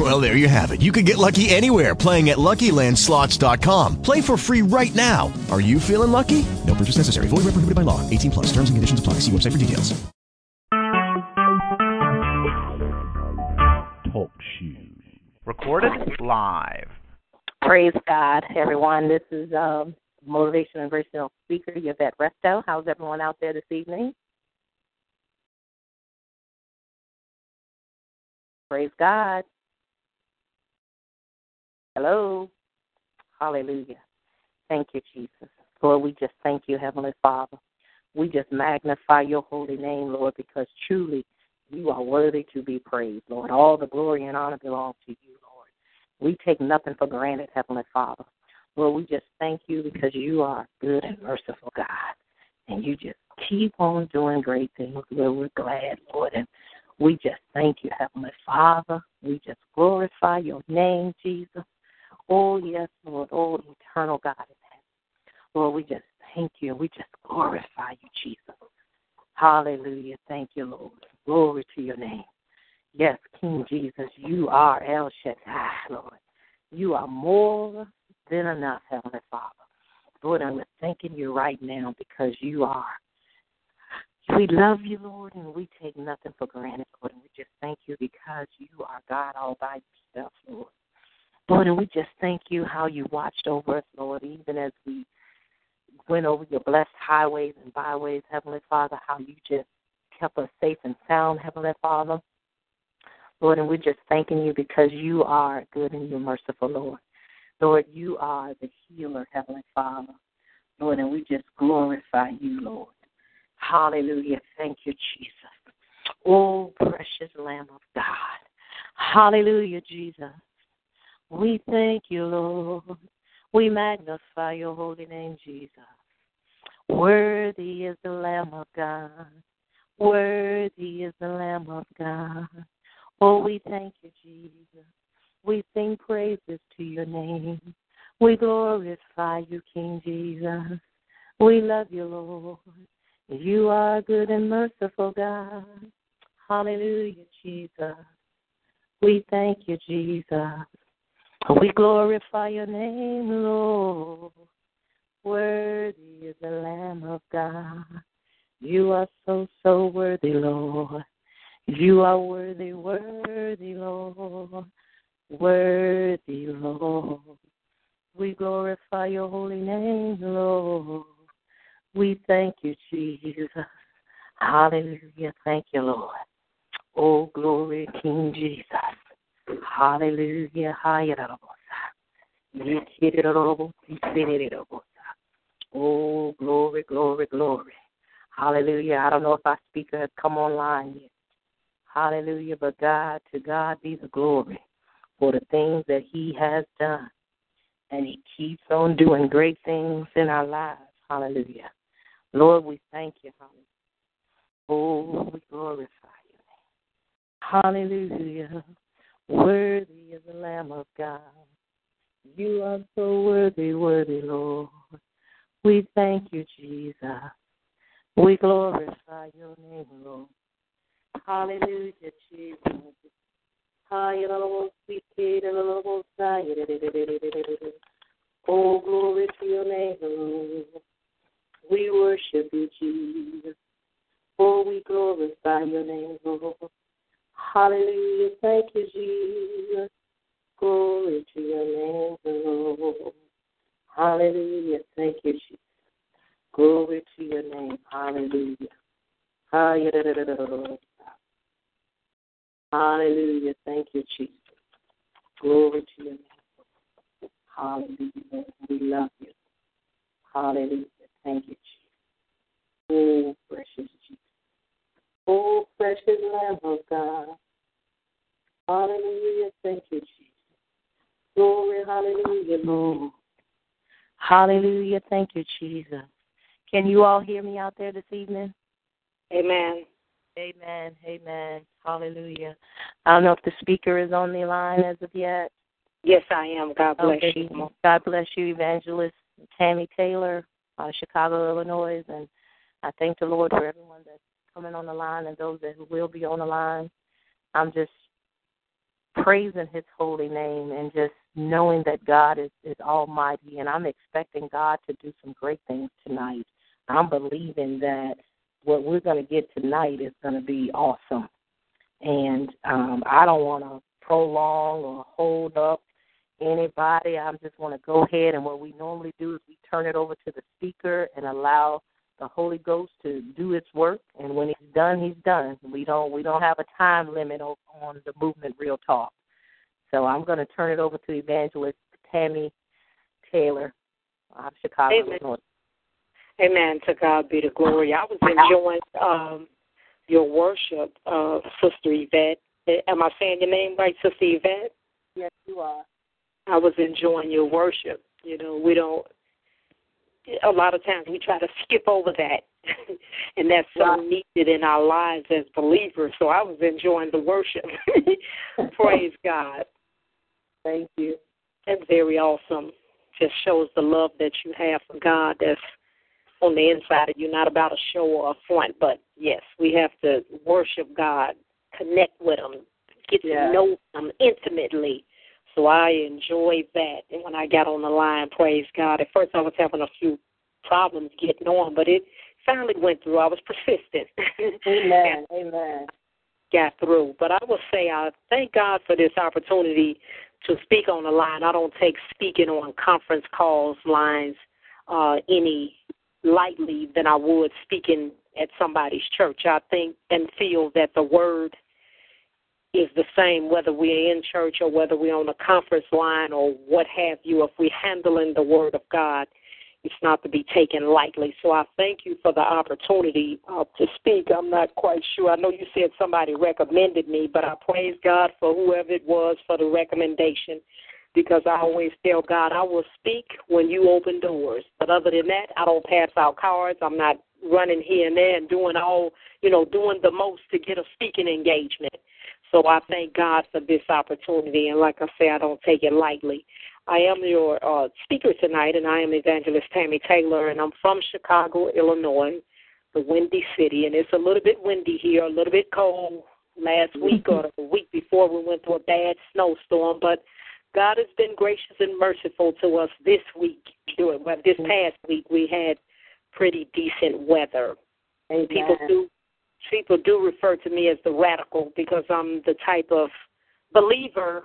Well, there you have it. You can get lucky anywhere playing at LuckyLandSlots.com. Play for free right now. Are you feeling lucky? No purchase necessary. Void where prohibited by law. 18 plus. Terms and conditions apply. See website for details. Talk shoes. Recorded live. Praise God, everyone. This is um, motivational and inspirational speaker Yvette Resto. How's everyone out there this evening? Praise God. Hello. Hallelujah. Thank you, Jesus. Lord, we just thank you, Heavenly Father. We just magnify your holy name, Lord, because truly you are worthy to be praised, Lord. All the glory and honor belong to you, Lord. We take nothing for granted, Heavenly Father. Lord, we just thank you because you are good and merciful, God. And you just keep on doing great things, Lord. We're glad, Lord. And we just thank you, Heavenly Father. We just glorify your name, Jesus. Oh, yes, Lord. Oh, eternal God in heaven. Lord, we just thank you. We just glorify you, Jesus. Hallelujah. Thank you, Lord. Glory to your name. Yes, King Jesus, you are El Shaddai, Lord. You are more than enough, Heavenly Father. Lord, I'm thanking you right now because you are. We love you, Lord, and we take nothing for granted, Lord. And we just thank you because you are God all by yourself, Lord. Lord, and we just thank you how you watched over us, Lord, even as we went over your blessed highways and byways, Heavenly Father, how you just kept us safe and sound, Heavenly Father. Lord, and we're just thanking you because you are good and you're merciful, Lord. Lord, you are the healer, Heavenly Father. Lord, and we just glorify you, Lord. Hallelujah. Thank you, Jesus. Oh, precious Lamb of God. Hallelujah, Jesus. We thank you, Lord. We magnify your holy name, Jesus. Worthy is the Lamb of God. Worthy is the Lamb of God. Oh, we thank you, Jesus. We sing praises to your name. We glorify you, King Jesus. We love you, Lord. You are good and merciful, God. Hallelujah, Jesus. We thank you, Jesus. We glorify your name, Lord. Worthy is the Lamb of God. You are so, so worthy, Lord. You are worthy, worthy, Lord. Worthy, Lord. We glorify your holy name, Lord. We thank you, Jesus. Hallelujah. Thank you, Lord. Oh, glory, King Jesus. Hallelujah. Oh, glory, glory, glory. Hallelujah. I don't know if our speaker has come online yet. Hallelujah. But God, to God be the glory for the things that He has done. And He keeps on doing great things in our lives. Hallelujah. Lord, we thank you. Hallelujah. Oh, we glorify you. Hallelujah. Worthy is the Lamb of God. You are so worthy, worthy, Lord. We thank you, Jesus. We glorify your name, Lord. Hallelujah, Jesus. Oh, glory to your name, Lord. We worship you, Jesus. Oh, we glorify your name, Lord. Hallelujah. Thank you, Jesus. Glory to your name, Lord. Hallelujah. Thank you, Jesus. Glory to your name. Hallelujah. Hallelujah. Thank you, Jesus. Glory to your name. Hallelujah. We love you. Hallelujah. Thank you, Jesus. Oh, precious Jesus. Oh, precious Lamb of God. Hallelujah. Thank you, Jesus. Glory, hallelujah, Lord. Hallelujah. Thank you, Jesus. Can you all hear me out there this evening? Amen. Amen. Amen. Hallelujah. I don't know if the speaker is on the line as of yet. Yes, I am. God bless okay. you. God bless you, Evangelist Tammy Taylor, out of Chicago, Illinois, and I thank the Lord for everyone that's coming on the line and those that will be on the line. I'm just praising His holy name and just knowing that God is is Almighty, and I'm expecting God to do some great things tonight. I'm believing that what we're going to get tonight is going to be awesome. And um, I don't want to prolong or hold up anybody. I just want to go ahead and what we normally do is we turn it over to the speaker and allow the Holy Ghost to do its work. And when he's done, he's done. We don't we don't have a time limit on, on the movement real talk. So I'm going to turn it over to Evangelist Tammy Taylor of Chicago, Amen. Illinois. Amen. To God be the glory. I was enjoying um, your worship, uh, Sister Yvette. Am I saying your name right, Sister Yvette? Yes, you are. I was enjoying your worship. You know, we don't. A lot of times we try to skip over that, and that's so needed in our lives as believers. So I was enjoying the worship. Praise God. Thank you. That's very awesome. Just shows the love that you have for God that's on the inside of you, not about a show or a front. But yes, we have to worship God, connect with Him, get Yeah. to know Him intimately. So I enjoyed that. And when I got on the line, praise God. At first, I was having a few problems getting on, but it finally went through. I was persistent. Amen. Amen. got through. But I will say I thank God for this opportunity to speak on the line. I don't take speaking on conference calls lines uh, any lightly than I would speaking at somebody's church. I think and feel that the word is the same whether we're in church or whether we're on a conference line or what have you. If we're handling the word of God, it's not to be taken lightly. So I thank you for the opportunity uh, to speak. I'm not quite sure. I know you said somebody recommended me, but I praise God for whoever it was for the recommendation because I always tell God I will speak when you open doors. But other than that, I don't pass out cards. I'm not running here and there and doing all, you know, doing the most to get a speaking engagement. So I thank God for this opportunity. And like I say, I don't take it lightly. I am your uh, speaker tonight, and I am Evangelist Tammy Taylor, and I'm from Chicago, Illinois, the windy city. And it's a little bit windy here, a little bit cold last week or the week before we went through a bad snowstorm. But God has been gracious and merciful to us this week. Well, this past week we had pretty decent weather. Amen. People do people do refer to me as the radical because I'm the type of believer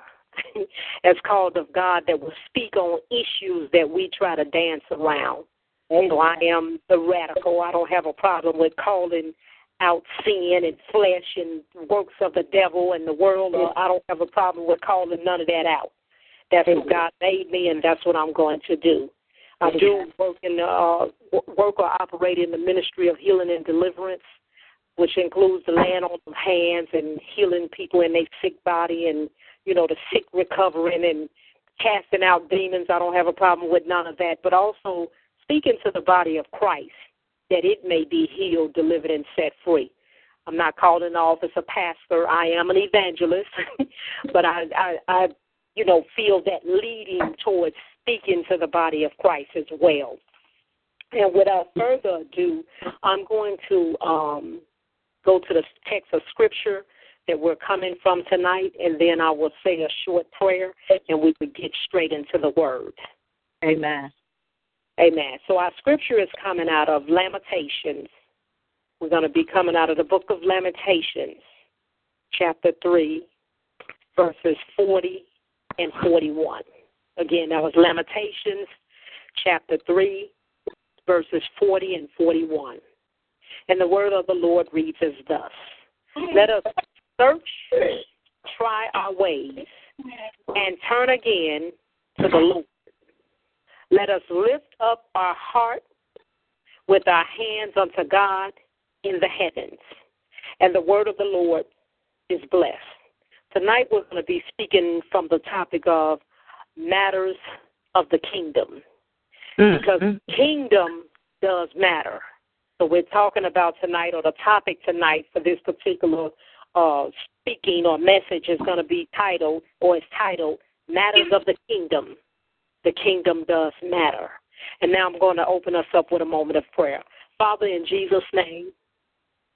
as called of God that will speak on issues that we try to dance around. So I am the radical. I don't have a problem with calling out sin and flesh and works of the devil and the world. Or I don't have a problem with calling none of that out. That's what God made me, and that's what I'm going to do. I do work in uh, work or operate in the ministry of healing and deliverance, which includes the laying on of hands and healing people in their sick body, and you know the sick recovering and casting out demons. I don't have a problem with none of that, but also speaking to the body of Christ that it may be healed, delivered, and set free. I'm not called in office a pastor. I am an evangelist, but I, I, I, you know, feel that leading towards speaking to the body of Christ as well. And without further ado, I'm going to um, go to the text of scripture that we're coming from tonight, and then I will say a short prayer, and we will get straight into the word. Amen. Amen. So our scripture is coming out of Lamentations. We're going to be coming out of the book of Lamentations, chapter 3, verses 40 and 41. Again, that was Lamentations, chapter 3, verses 40 and 41. And the word of the Lord reads as thus Let us search, try our ways, and turn again to the Lord. Let us lift up our heart with our hands unto God in the heavens. And the word of the Lord is blessed. Tonight we're going to be speaking from the topic of matters of the kingdom. Mm, because mm. kingdom does matter. So we're talking about tonight, or the topic tonight for this particular uh, speaking or message is going to be titled, or is titled, Matters of the Kingdom. The Kingdom Does Matter. And now I'm going to open us up with a moment of prayer. Father, in Jesus' name,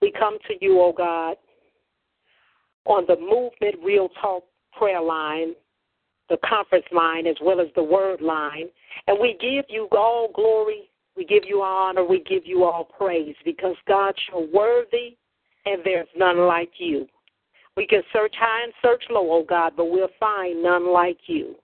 we come to you, O oh God, on the Movement Real Talk prayer line, the conference line, as well as the word line. And we give you all glory, we give you honor, we give you all praise because, God, you're worthy and there's none like you. We can search high and search low, oh God, but we'll find none like you.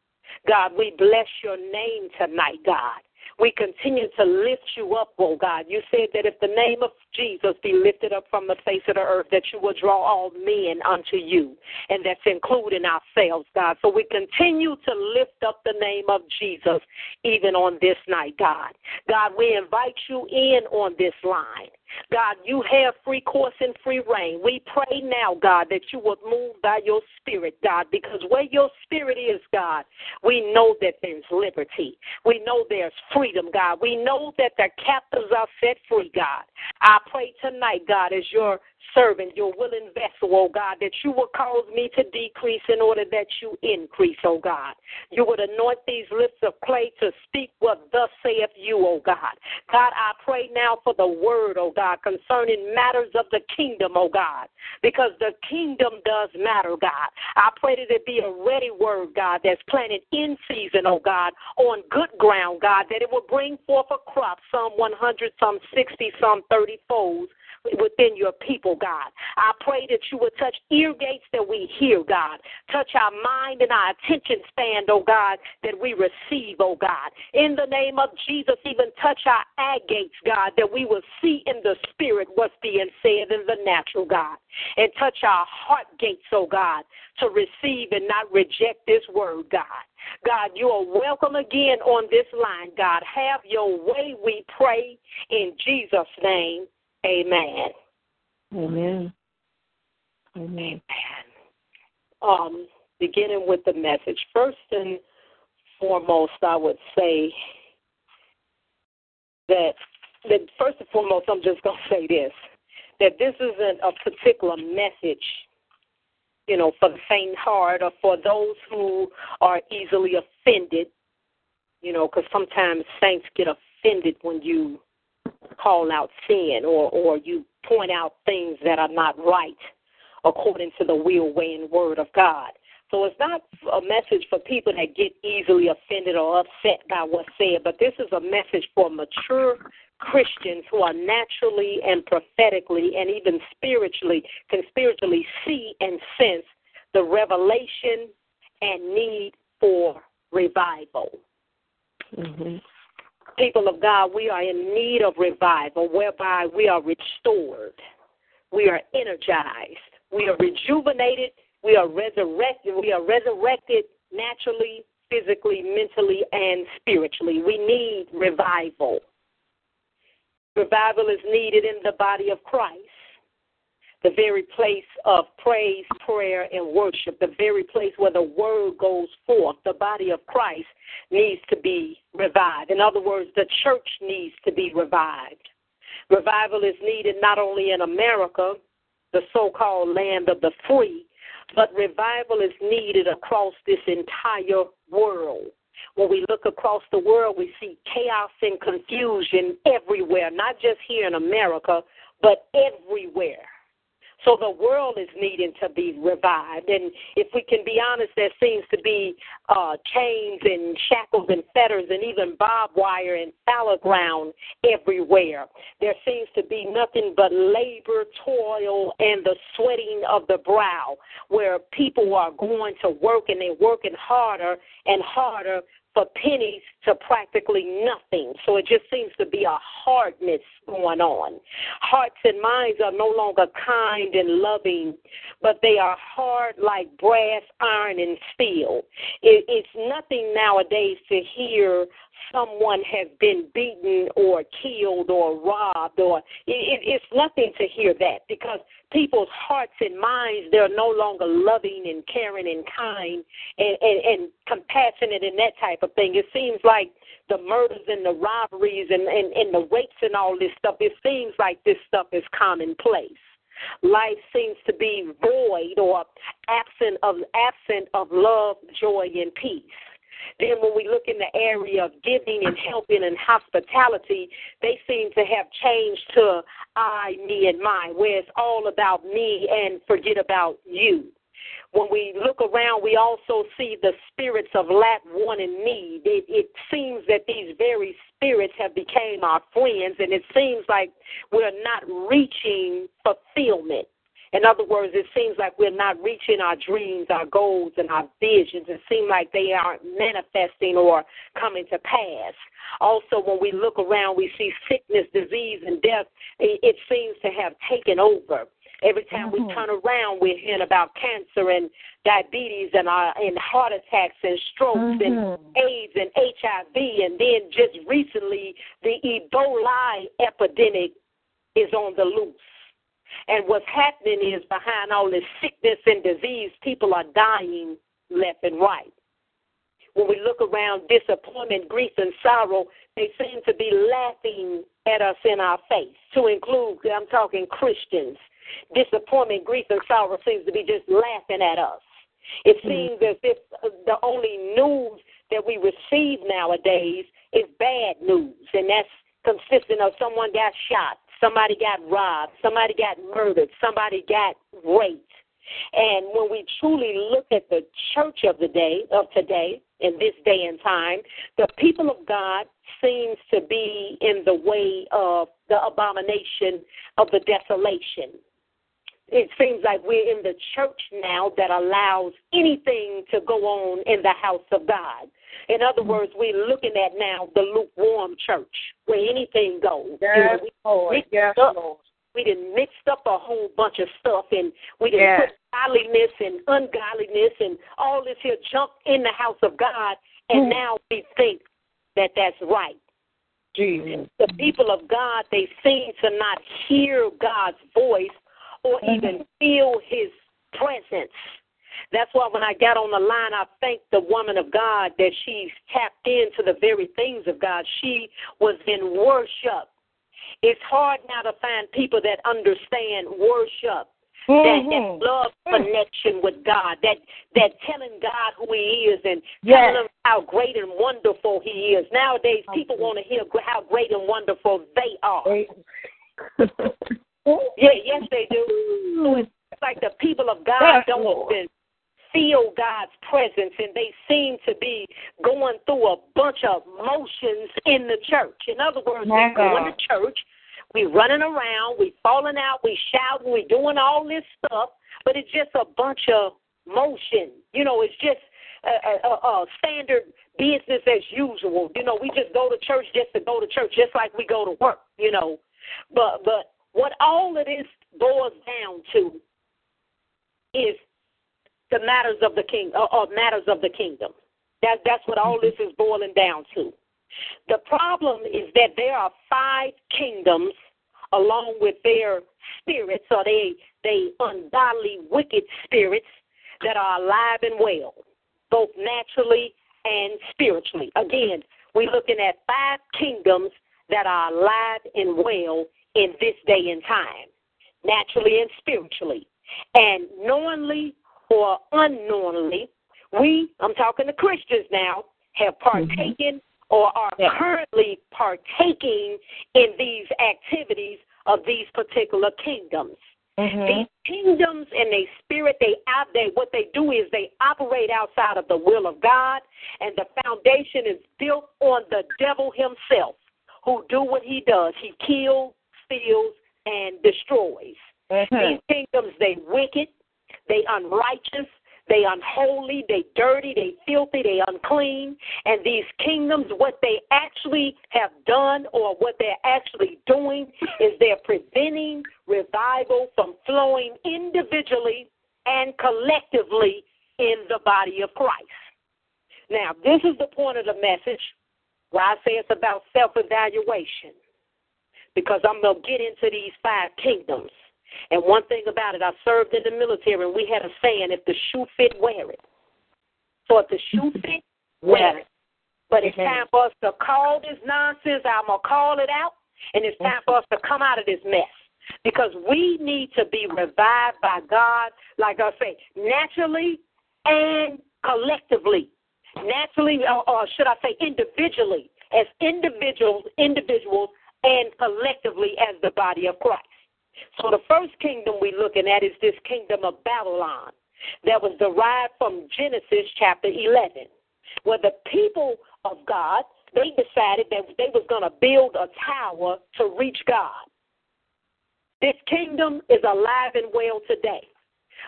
God, we bless your name tonight, God. We continue to lift you up, oh God. You said that if the name of Jesus be lifted up from the face of the earth, that you will draw all men unto you. And that's including ourselves, God. So we continue to lift up the name of Jesus even on this night, God. God, we invite you in on this line. God, you have free course and free reign. We pray now, God, that you would move by your spirit, God, because where your spirit is, God, we know that there's liberty. We know there's freedom, God. We know that the captives are set free, God. I pray tonight, God, as your servant, your willing vessel, oh God, that you will cause me to decrease in order that you increase, oh God. You would anoint these lips of clay to speak what thus saith you, oh God. God, I pray now for the word, O God, concerning matters of the kingdom, O God, because the kingdom does matter, God. I pray that it be a ready word, God, that's planted in season, O God, on good ground, God, that it will bring forth a crop, some 100, some 60, some 30 folds within your people, God. I pray that you would touch ear gates that we hear, God. Touch our mind and our attention span, oh God, that we receive, oh God. In the name of Jesus, even touch our eye gates, God, that we will see in the spirit what's being said in the natural, God. And touch our heart gates, oh God, to receive and not reject this word, God. God, you are welcome again on this line, God. Have your way, we pray, in Jesus' name. Amen. Amen. Amen. Um, beginning with the message. First and foremost, I would say that, that first and foremost, I'm just going to say this that this isn't a particular message, you know, for the faint heart or for those who are easily offended, you know, because sometimes saints get offended when you call out sin or, or you point out things that are not right according to the will, way, and word of God. So it's not a message for people that get easily offended or upset by what's said, but this is a message for mature Christians who are naturally and prophetically and even spiritually can spiritually see and sense the revelation and need for revival. Mm-hmm people of God, we are in need of revival whereby we are restored, we are energized, we are rejuvenated, we are resurrected, we are resurrected naturally, physically, mentally, and spiritually. We need revival. Revival is needed in the body of Christ the very place of praise, prayer, and worship, the very place where the word goes forth, the body of Christ needs to be revived. In other words, the church needs to be revived. Revival is needed not only in America, the so called land of the free, but revival is needed across this entire world. When we look across the world, we see chaos and confusion everywhere, not just here in America, but everywhere. So the world is needing to be revived. And if we can be honest, there seems to be uh, chains and shackles and fetters and even barbed wire and fallow ground everywhere. There seems to be nothing but labor, toil, and the sweating of the brow, where people are going to work and they're working harder and harder for pennies to practically nothing. So it just seems to be a hardness going on. Hearts and minds are no longer kind and loving, but they are hard like brass, iron, and steel. It, it's nothing nowadays to hear someone has been beaten or killed or robbed or it, it, it's nothing to hear that because people's hearts and minds they're no longer loving and caring and kind and, and, and compassionate and that type of thing. It seems like the murders and the robberies and, and, and the rapes and all this stuff, it seems like this stuff is commonplace. Life seems to be void or absent of absent of love, joy, and peace. Then, when we look in the area of giving and helping and hospitality, they seem to have changed to I, me, and mine, where it's all about me and forget about you. When we look around, we also see the spirits of lack, want, and need. It, it seems that these very spirits have become our friends, and it seems like we're not reaching fulfillment. In other words, it seems like we're not reaching our dreams, our goals, and our visions. It seems like they aren't manifesting or coming to pass. Also, when we look around, we see sickness, disease, and death. It seems to have taken over. Every time mm-hmm. we turn around, we're hearing about cancer and diabetes and uh, and heart attacks and strokes mm-hmm. and AIDS and HIV. And then just recently, the Ebola epidemic is on the loose. And what's happening is behind all this sickness and disease, people are dying left and right. When we look around, disappointment, grief, and sorrow, they seem to be laughing at us in our face. To include, I'm talking Christians. Disappointment, grief, and sorrow seems to be just laughing at us. It mm-hmm. seems as if the only news that we receive nowadays is bad news, and that's consisting of someone got shot, Somebody got robbed. Somebody got murdered. Somebody got raped. And when we truly look at the church of the day, of today, in this day and time, the people of God seems to be in the way of the abomination of the desolation. It seems like we're in the church now that allows anything to go on in the house of God. In other mm-hmm. words, we're looking at now the lukewarm church where anything goes. Yes, you know, we, Lord. Yes, up, Lord. We didn't mixed up a whole bunch of stuff and we didn't yes. put godliness and ungodliness and all this here junk in the house of God and mm. now we think that that's right. Jesus. The people of God, they seem to not hear God's voice or mm-hmm. even feel his presence. That's why when I got on the line, I thanked the woman of God that she's tapped into the very things of God. She was in worship. It's hard now to find people that understand worship. Mm-hmm. That, that love connection with God, that that telling God who He is and yes. telling Him how great and wonderful He is. Nowadays, people want to hear how great and wonderful they are. yeah, yes, they do. So it's like the people of God don't feel God's presence and they seem to be going through a bunch of motions in the church. In other words, we go to church, we running around, we falling out, we shouting, we doing all this stuff, but it's just a bunch of motion. You know, it's just a, a, a standard business as usual. You know, we just go to church just to go to church, just like we go to work. You know, but but what all of this boils down to is the matters of the king or, uh, matters of the kingdom. That that's what all this is boiling down to. The problem is that there are five kingdoms along with their spirits or they they ungodly wicked spirits that are alive and well, both naturally and spiritually. Again, we're looking at five kingdoms that are alive and well in this day and time, naturally and spiritually. And knowingly or unknowingly, we, I'm talking to Christians now, have mm-hmm. partaken mm-hmm. or are yeah. currently partaking in these activities of these particular kingdoms. Mm-hmm. These kingdoms and they spirit, they out they what they do is they operate outside of the will of God, and the foundation is built on the devil himself, who do what he does. He kills, steals, and destroys. Mm-hmm. These kingdoms, they wicked, they unrighteous, they unholy, they dirty, they filthy, they unclean. And these kingdoms, what they actually have done or what they're actually doing is they're preventing revival from flowing individually and collectively in the body of Christ. Now, this is the point of the message. Why I say it's about self evaluation. Because I'm going to get into these five kingdoms. And one thing about it, I served in the military, and we had a saying if the shoe fit, wear it. So if the shoe fit, wear it. But it's mm-hmm. time for us to call this nonsense. I'm going to call it out. And it's time for us to come out of this mess. Because we need to be revived by God, like I say, naturally and collectively. Naturally, or, or should I say individually, as individuals, individuals, and collectively as the body of Christ. So the first kingdom we're looking at is this kingdom of Babylon that was derived from Genesis chapter 11, where the people of God, they decided that they was going to build a tower to reach God. This kingdom is alive and well today.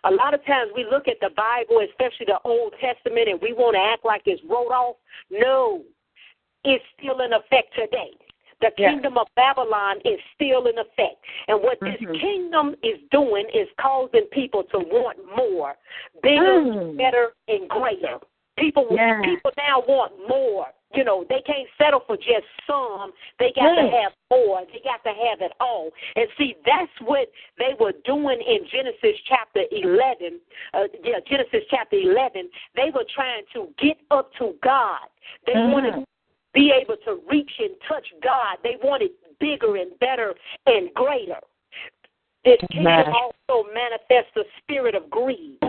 A lot of times we look at the Bible, especially the Old Testament, and we want to act like it's wrote off. No, it's still in effect today. The kingdom of Babylon is still in effect. And what this Mm-hmm. kingdom is doing is causing people to want more, bigger, Mm. better, and greater. People Yeah. people now want more. You know, they can't settle for just some. They got to have more. They got to have it all. And see, that's what they were doing in Genesis chapter 11. Uh, yeah, Genesis chapter 11. They were trying to get up to God. They wanted to be able to reach and touch God. They wanted bigger and better and greater. This kingdom also manifests the spirit of greed,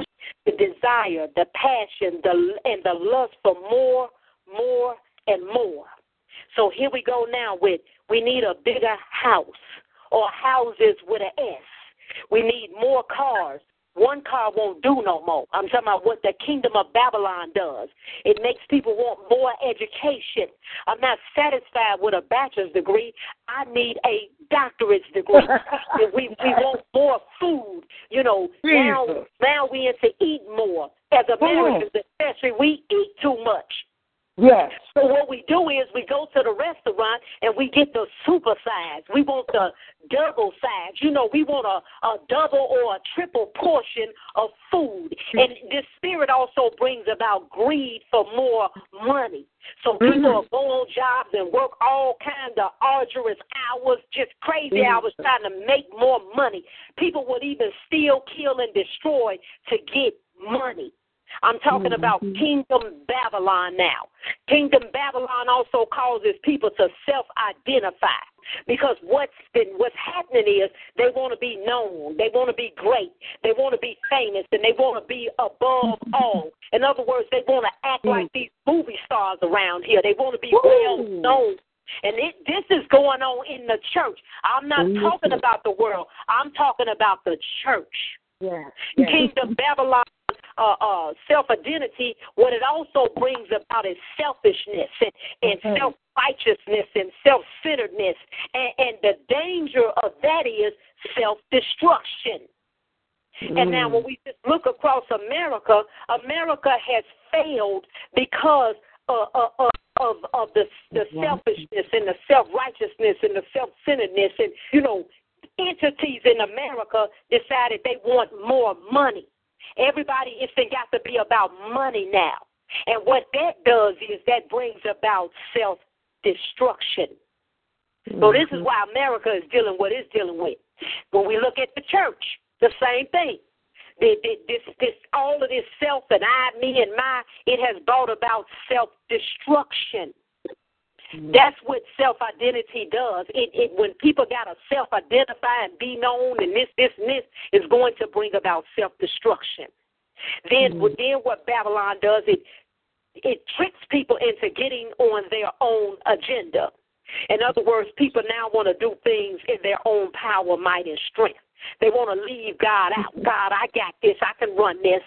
the desire, the passion, the and the lust for more, more, and more. So here we go now with we need a bigger house or houses with an S. We need more cars. One car won't do no more. I'm talking about what the kingdom of Babylon does. It makes people want more education. I'm not satisfied with a bachelor's degree. I need a doctorate's degree. We we want more food. You know, now Jesus. now we into eat more. As Americans, especially, we eat too much. Yes. So what we do is we go to the restaurant and we get the super size. We want the double size. You know, we want a, a double or a triple portion of food. And this spirit also brings about greed for more money. So people Mhm. go on jobs and work all kinds of arduous hours, just crazy Mhm. hours trying to make more money. People would even steal, kill, and destroy to get money. I'm talking mm-hmm. about Kingdom Babylon now. Kingdom Babylon also causes people to self-identify because what's been what's happening is they want to be known, they want to be great, they want to be famous, and they want to be above mm-hmm. all. In other words, they want to act mm-hmm. like these movie stars around here. They want to be well known. And it, this is going on in the church. I'm not talking about the world. I'm talking about the church. Yes. Kingdom Babylon uh, uh, self identity, what it also brings about is selfishness and, and Mhm. self righteousness and self centeredness. And, and the danger of that is self destruction. And now, when we just look across America, America has failed because uh, uh, uh, of of the the selfishness and the self righteousness and the self centeredness, and you know, entities in America decided they want more money. Everybody, it's got to be about money now. And what that does is that brings about self destruction. So this is mm-hmm. why America is dealing what it's dealing with. When we look at the church, the same thing. The- the- This, this, all of this self and I, me and my, it has brought about self destruction. Mm-hmm. That's what self identity does. It, it when people gotta self identify and be known and this, this, and this is going to bring about self destruction. Then, mm-hmm. then what Babylon does, it it tricks people into getting on their own agenda. In other words, people now want to do things in their own power, might, and strength. They want to leave God out. Mm-hmm. God, I got this. I can run this.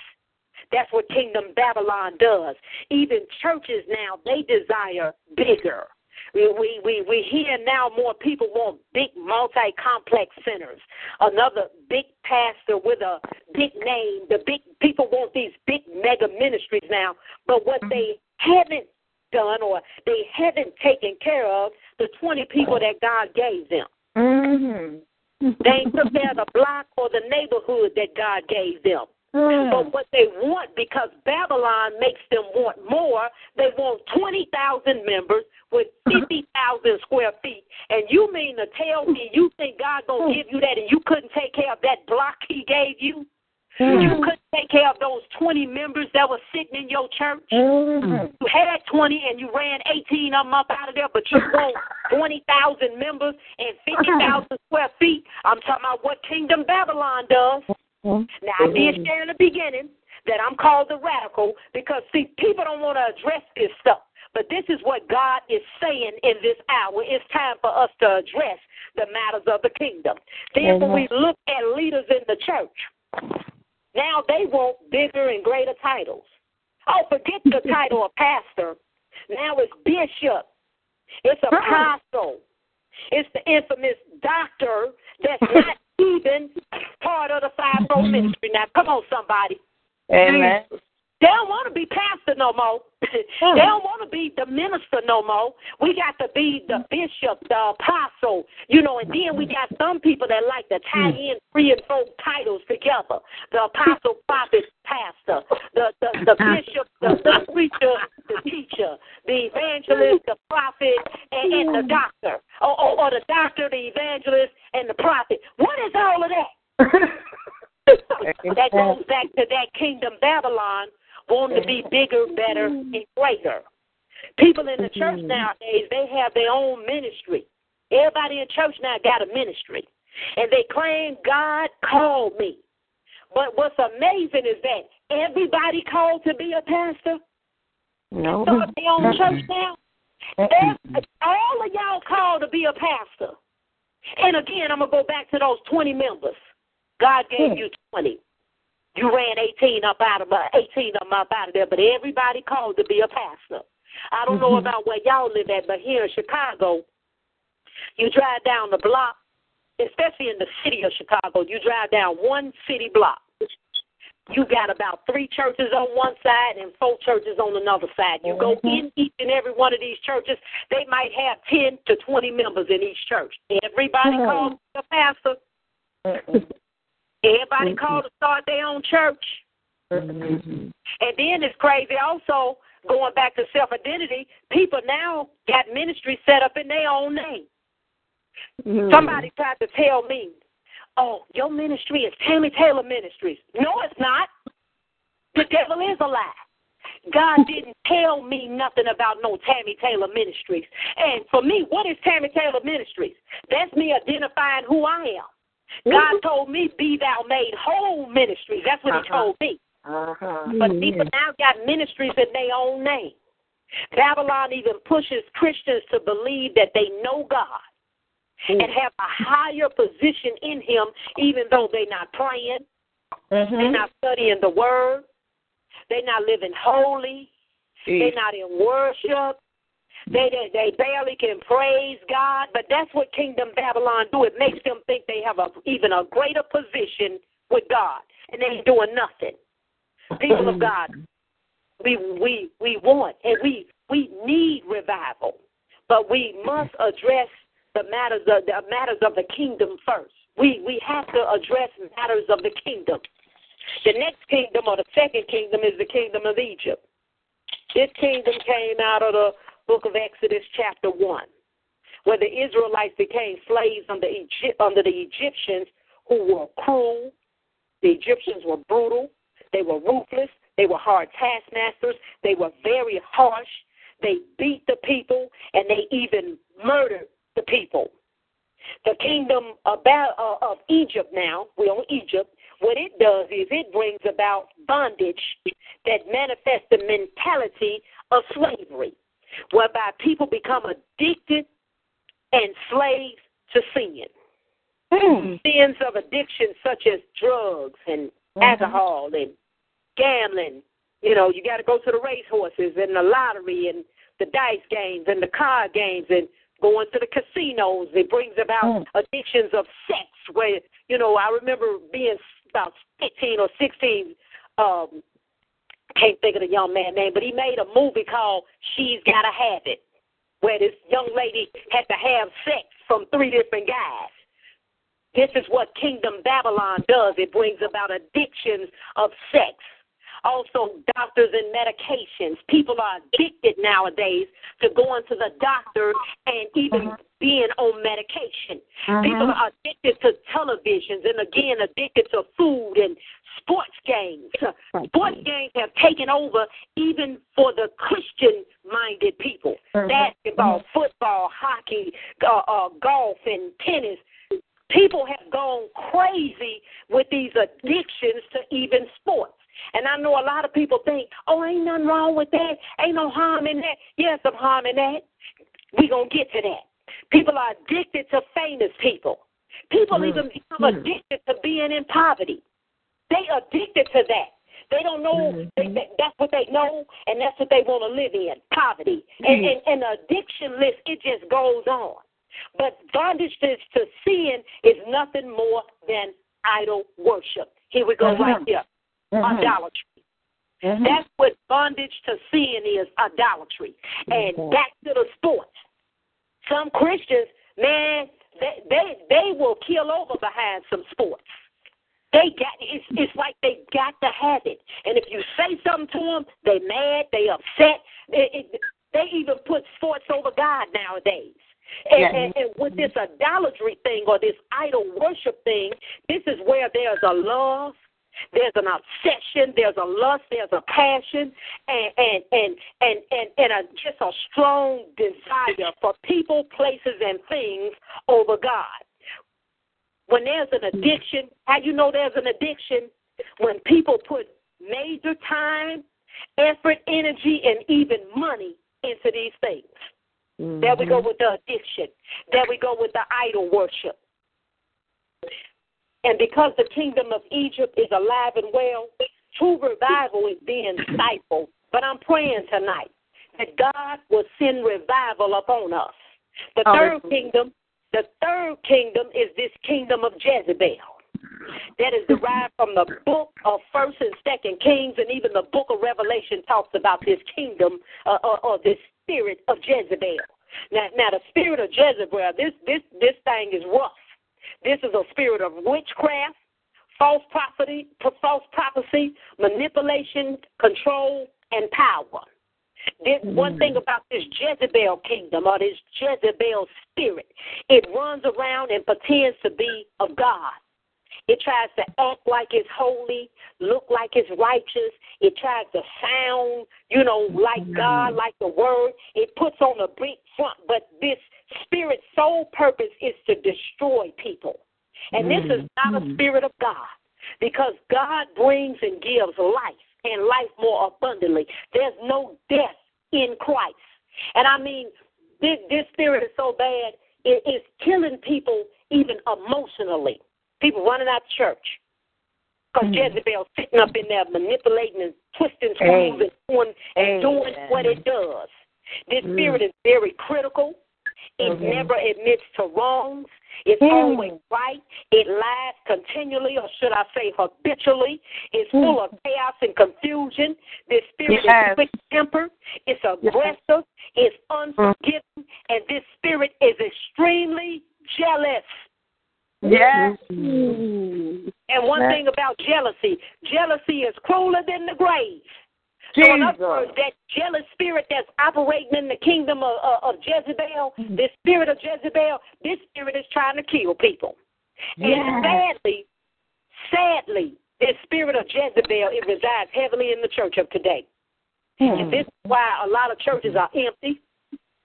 That's what Kingdom Babylon does. Even churches now, they desire bigger. We, we, we, we hear now more people want big multi complex centers. Another big pastor with a big name. The big people want these big mega ministries now. But what they haven't done or they haven't taken care of the 20 people that God gave them. Mm-hmm. They ain't took care of the block or the neighborhood that God gave them. Mm. But what they want, because Babylon makes them want more, they want 20,000 members with 50,000 square feet. And you mean to tell me you think God going to give you that and you couldn't take care of that block he gave you? Mm. You couldn't take care of those 20 members that were sitting in your church. Mm. You had 20 and you ran 18 of them up out of there, but you want 20,000 members and 50,000 square feet. I'm talking about what Kingdom Babylon does. Mm-hmm. Now, I did mm-hmm. share in the beginning that I'm called the radical because, see, people don't want to address this stuff. But this is what God is saying in this hour. It's time for us to address the matters of the kingdom. Then, when we mm-hmm. look at leaders in the church, now they want bigger and greater titles. Oh, forget the title of pastor. Now it's bishop. It's apostle. It's the infamous doctor that's not even part of the fivefold mm-hmm. ministry. Now, come on, somebody. Amen. They don't want to be pastor no more. Hmm. they don't want to be the minister no more. We got to be the bishop, the apostle, you know, and then we got some people that like to tie hmm. in three and four titles together. The apostle, prophet, pastor, the the, the bishop, the, the preacher, the teacher, the evangelist, the prophet, and, and the doctor. Or, or, or the doctor, the evangelist, and the prophet. What is all of that? that goes back to that kingdom Babylon wanting to be bigger, better, and greater. People in the church mm-hmm. nowadays, they have their own ministry. Everybody in church now got a ministry. And they claim God called me. But what's amazing is that everybody called to be a pastor. No. Start their own church now. all of y'all called to be a pastor. And again, I'm going to go back to those 20 members. God gave hmm. you 20. You ran 18 up out of 18 of out of there, but everybody called to be a pastor. I don't mm-hmm. know about where y'all live at, but here in Chicago, you drive down the block, especially in the city of Chicago, you drive down one city block. You got about three churches on one side and four churches on another side. You go mm-hmm. in each and every one of these churches, they might have 10 to 20 members in each church. Everybody mm-hmm. calls a pastor. Mm-hmm. Everybody called to start their own church. Mm-hmm. And then it's crazy also, going back to self identity, people now got ministry set up in their own name. Mm-hmm. Somebody tried to tell me, oh, your ministry is Tammy Taylor Ministries. No, it's not. The devil is a lie. God didn't tell me nothing about no Tammy Taylor Ministries. And for me, what is Tammy Taylor Ministries? That's me identifying who I am. God told me, Be thou made whole ministries. That's what uh-huh. he told me. Uh-huh. But people now got ministries in their own name. Babylon even pushes Christians to believe that they know God mm. and have a higher position in Him, even though they're not praying, mm-hmm. they're not studying the Word, they're not living holy, they're not in worship, they, they they barely can praise God, but that's what Kingdom Babylon do. It makes them think they have a even a greater position with God, and they ain't doing nothing. People of God, we we we want and we we need revival, but we must address the matters of the matters of the kingdom first. We we have to address matters of the kingdom. The next kingdom or the second kingdom is the kingdom of Egypt. This kingdom came out of the book of Exodus, chapter 1, where the Israelites became slaves under, Egypt, under the Egyptians who were cruel. The Egyptians were brutal. They were ruthless. They were hard taskmasters. They were very harsh. They beat the people and they even murdered the people. The kingdom uh, of Egypt now, we're on Egypt, what it does is it brings about bondage that manifests the mentality of slavery whereby people become addicted and slaves to sin. Mm. Sins of addiction such as drugs and mm-hmm. alcohol and gambling. You know, you got to go to the racehorses and the lottery and the dice games and the card games and going to the casinos. It brings about mm. addictions of sex where, you know, I remember being about 15 or 16, um, can't think of the young man's name, but he made a movie called She's Gotta Have It, where this young lady had to have sex from three different guys. This is what Kingdom Babylon does. It brings about addictions of sex. Also, doctors and medications. People are addicted nowadays to going to the doctor and even uh-huh. being on medication. People are addicted to televisions and again addicted to food and sports games. Sports games have taken over even for the Christian minded people. Uh-huh. Basketball, football, hockey, uh, uh, golf, and tennis people have gone crazy with these addictions to even sports. And I know a lot of people think, oh, ain't nothing wrong with that. Ain't no harm in that. Yes, some harm in that. We're going to get to that. People are addicted to famous people. People mm. even become mm. addicted to being in poverty. They addicted to that. They don't know mm-hmm. they, they, that's what they know, and that's what they want to live in poverty. Mm-hmm. And, and, and the addiction list, it just goes on. But bondage to, to sin is nothing more than idol worship. Here we go, mm-hmm. right here mm-hmm. idolatry. Mm-hmm. That's what bondage to sin is idolatry. And mm-hmm. back to the sports. Some Christians, man, they, they they will kill over behind some sports. They got it's it's like they got to have it. And if you say something to them, they mad, they upset. It, it, they even put sports over God nowadays. And, yeah. and, and with this idolatry thing or this idol worship thing, this is where there's a love, there's an obsession, there's a lust, there's a passion, and and and and and, and a, just a strong desire for people, places, and things over God. When there's an hmm. addiction, how you know there's an addiction? When people put major time, effort, energy, and even money into these things. Mm-hmm. There we go mm-hmm. with the addiction. There we go with the idol worship. And because the kingdom of Egypt is alive and well, true revival is being stifled. But I'm praying tonight that God will send revival upon us. The third kingdom, the third kingdom is this kingdom of Jezebel. That is derived from the book of First and Second Kings, and even the book of Revelation talks about this kingdom uh, or, uh, or this spirit of Jezebel. Now, now the spirit of Jezebel, this this this thing is rough. This is a spirit of witchcraft, false prophecy, false prophecy, manipulation, control, and power. This mm-hmm. one thing about this Jezebel kingdom or this Jezebel spirit, it runs around and pretends to be of God. It tries to act like it's holy, look like it's righteous. It tries to sound, you know, like God, like the word. It puts on a big front, but this spirit's sole purpose is to destroy people. And this is not a mm-hmm. spirit of God because God brings and gives life and life more abundantly. There's no death in Christ. And I mean, this, this spirit is so bad, it is killing people even emotionally. People running out of church. Because mm-hmm. Jezebel sitting up in there manipulating and twisting screws and doing, and doing what it does. This mm. spirit is very critical. It mm-hmm. never admits to wrongs. It's mm. always right. It lies continually, or should I say habitually. It's mm. full of chaos and confusion. This spirit yes. is quick tempered. It's aggressive. Yes. It's unforgiving. Mm. And this spirit is extremely jealous. Yes. And one yes. thing about jealousy jealousy is crueler than the grave. Jesus. So in other words, that jealous spirit that's operating in the kingdom of, of, of Jezebel, mm-hmm. this spirit of Jezebel, this spirit is trying to kill people. Yes. And sadly, sadly, this spirit of Jezebel, it resides heavily in the church of today. Mm-hmm. And this is why a lot of churches are empty.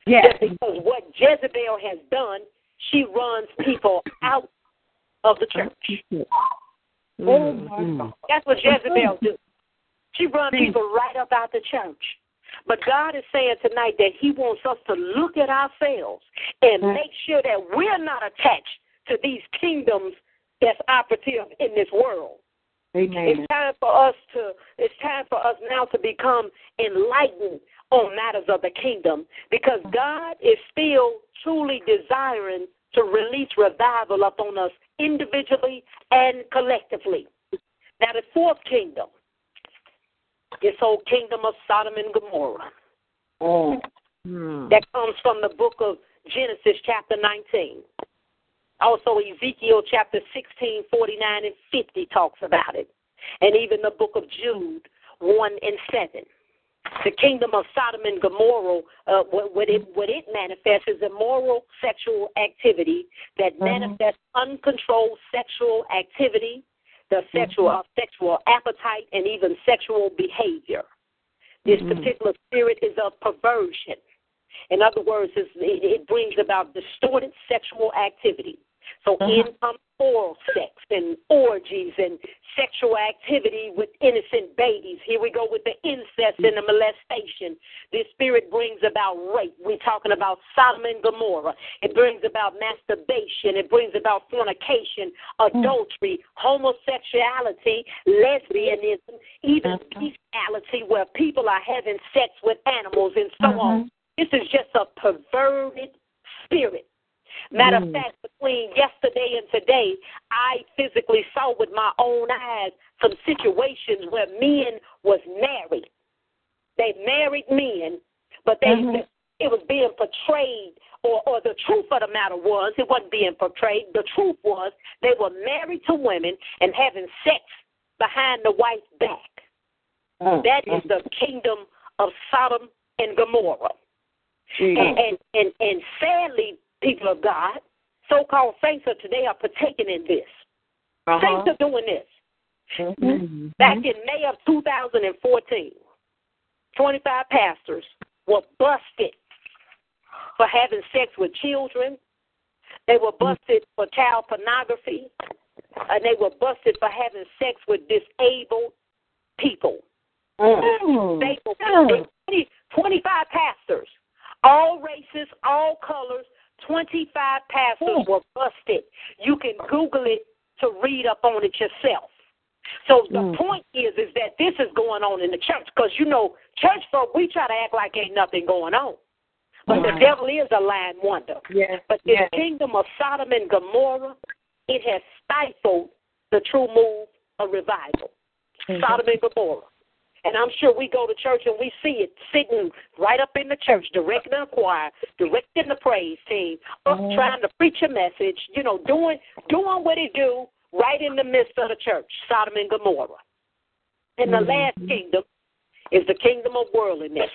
Yes. Just because what Jezebel has done, she runs people out of the church. Mm-hmm. That's what Jezebel do. She run people right up out the church. But God is saying tonight that He wants us to look at ourselves and mm. make sure that we're not attached to these kingdoms that's operative in this world. Amen. It's time for us to it's time for us now to become enlightened on matters of the kingdom because God is still truly desiring to release revival upon us individually and collectively. Now the fourth kingdom this whole kingdom of Sodom and Gomorrah. Oh. Hmm. That comes from the book of Genesis, chapter 19. Also, Ezekiel chapter 16, 49 and 50 talks about it. And even the book of Jude 1 and 7. The kingdom of Sodom and Gomorrah, uh, what, what, it, what it manifests is immoral sexual activity that manifests uncontrolled sexual activity, the sexual uh, sexual appetite, and even sexual behavior. This particular spirit is of perversion. In other words, it, it brings about distorted sexual activity. So uh-huh. in comes oral sex and orgies and sexual activity with innocent babies. Here we go with the incest and the molestation. This spirit brings about rape. We're talking about Sodom and Gomorrah. It brings about masturbation. It brings about fornication, mm. adultery, homosexuality, lesbianism, even uh-huh. bestiality, where people are having sex with animals and so on. Uh-huh. This is just a perverted spirit. Matter of mm. fact, between yesterday and today, I physically saw with my own eyes some situations where men was married. They married men, but they mm-hmm. it was being portrayed, or or the truth of the matter was it wasn't being portrayed. The truth was they were married to women and having sex behind the wife's back. Mm. That is mm-hmm. the kingdom of Sodom and Gomorrah. And, and and and sadly, people of God, so-called saints of today are partaking in this. Uh-huh. Saints are doing this. Mm-hmm. Back in May of 2014, 25 pastors were busted for having sex with children. They were mm-hmm. busted for child pornography. And they were busted for having sex with disabled people. Mm-hmm. Disabled people. 20, 25 pastors, all races, all colors, 25 pastors were busted. You can Google it to read up on it yourself. So the mm. point is, is that this is going on in the church because you know, church folk we try to act like ain't nothing going on, but the devil is a lying wonder. Yes. But the kingdom of Sodom and Gomorrah, it has stifled the true move of revival. Sodom and Gomorrah. And I'm sure we go to church and we see it sitting right up in the church, directing the choir, directing the praise team, up mm-hmm. trying to preach a message, you know, doing doing what he do right in the midst of the church, Sodom and Gomorrah. And the mm-hmm. last kingdom is the kingdom of worldliness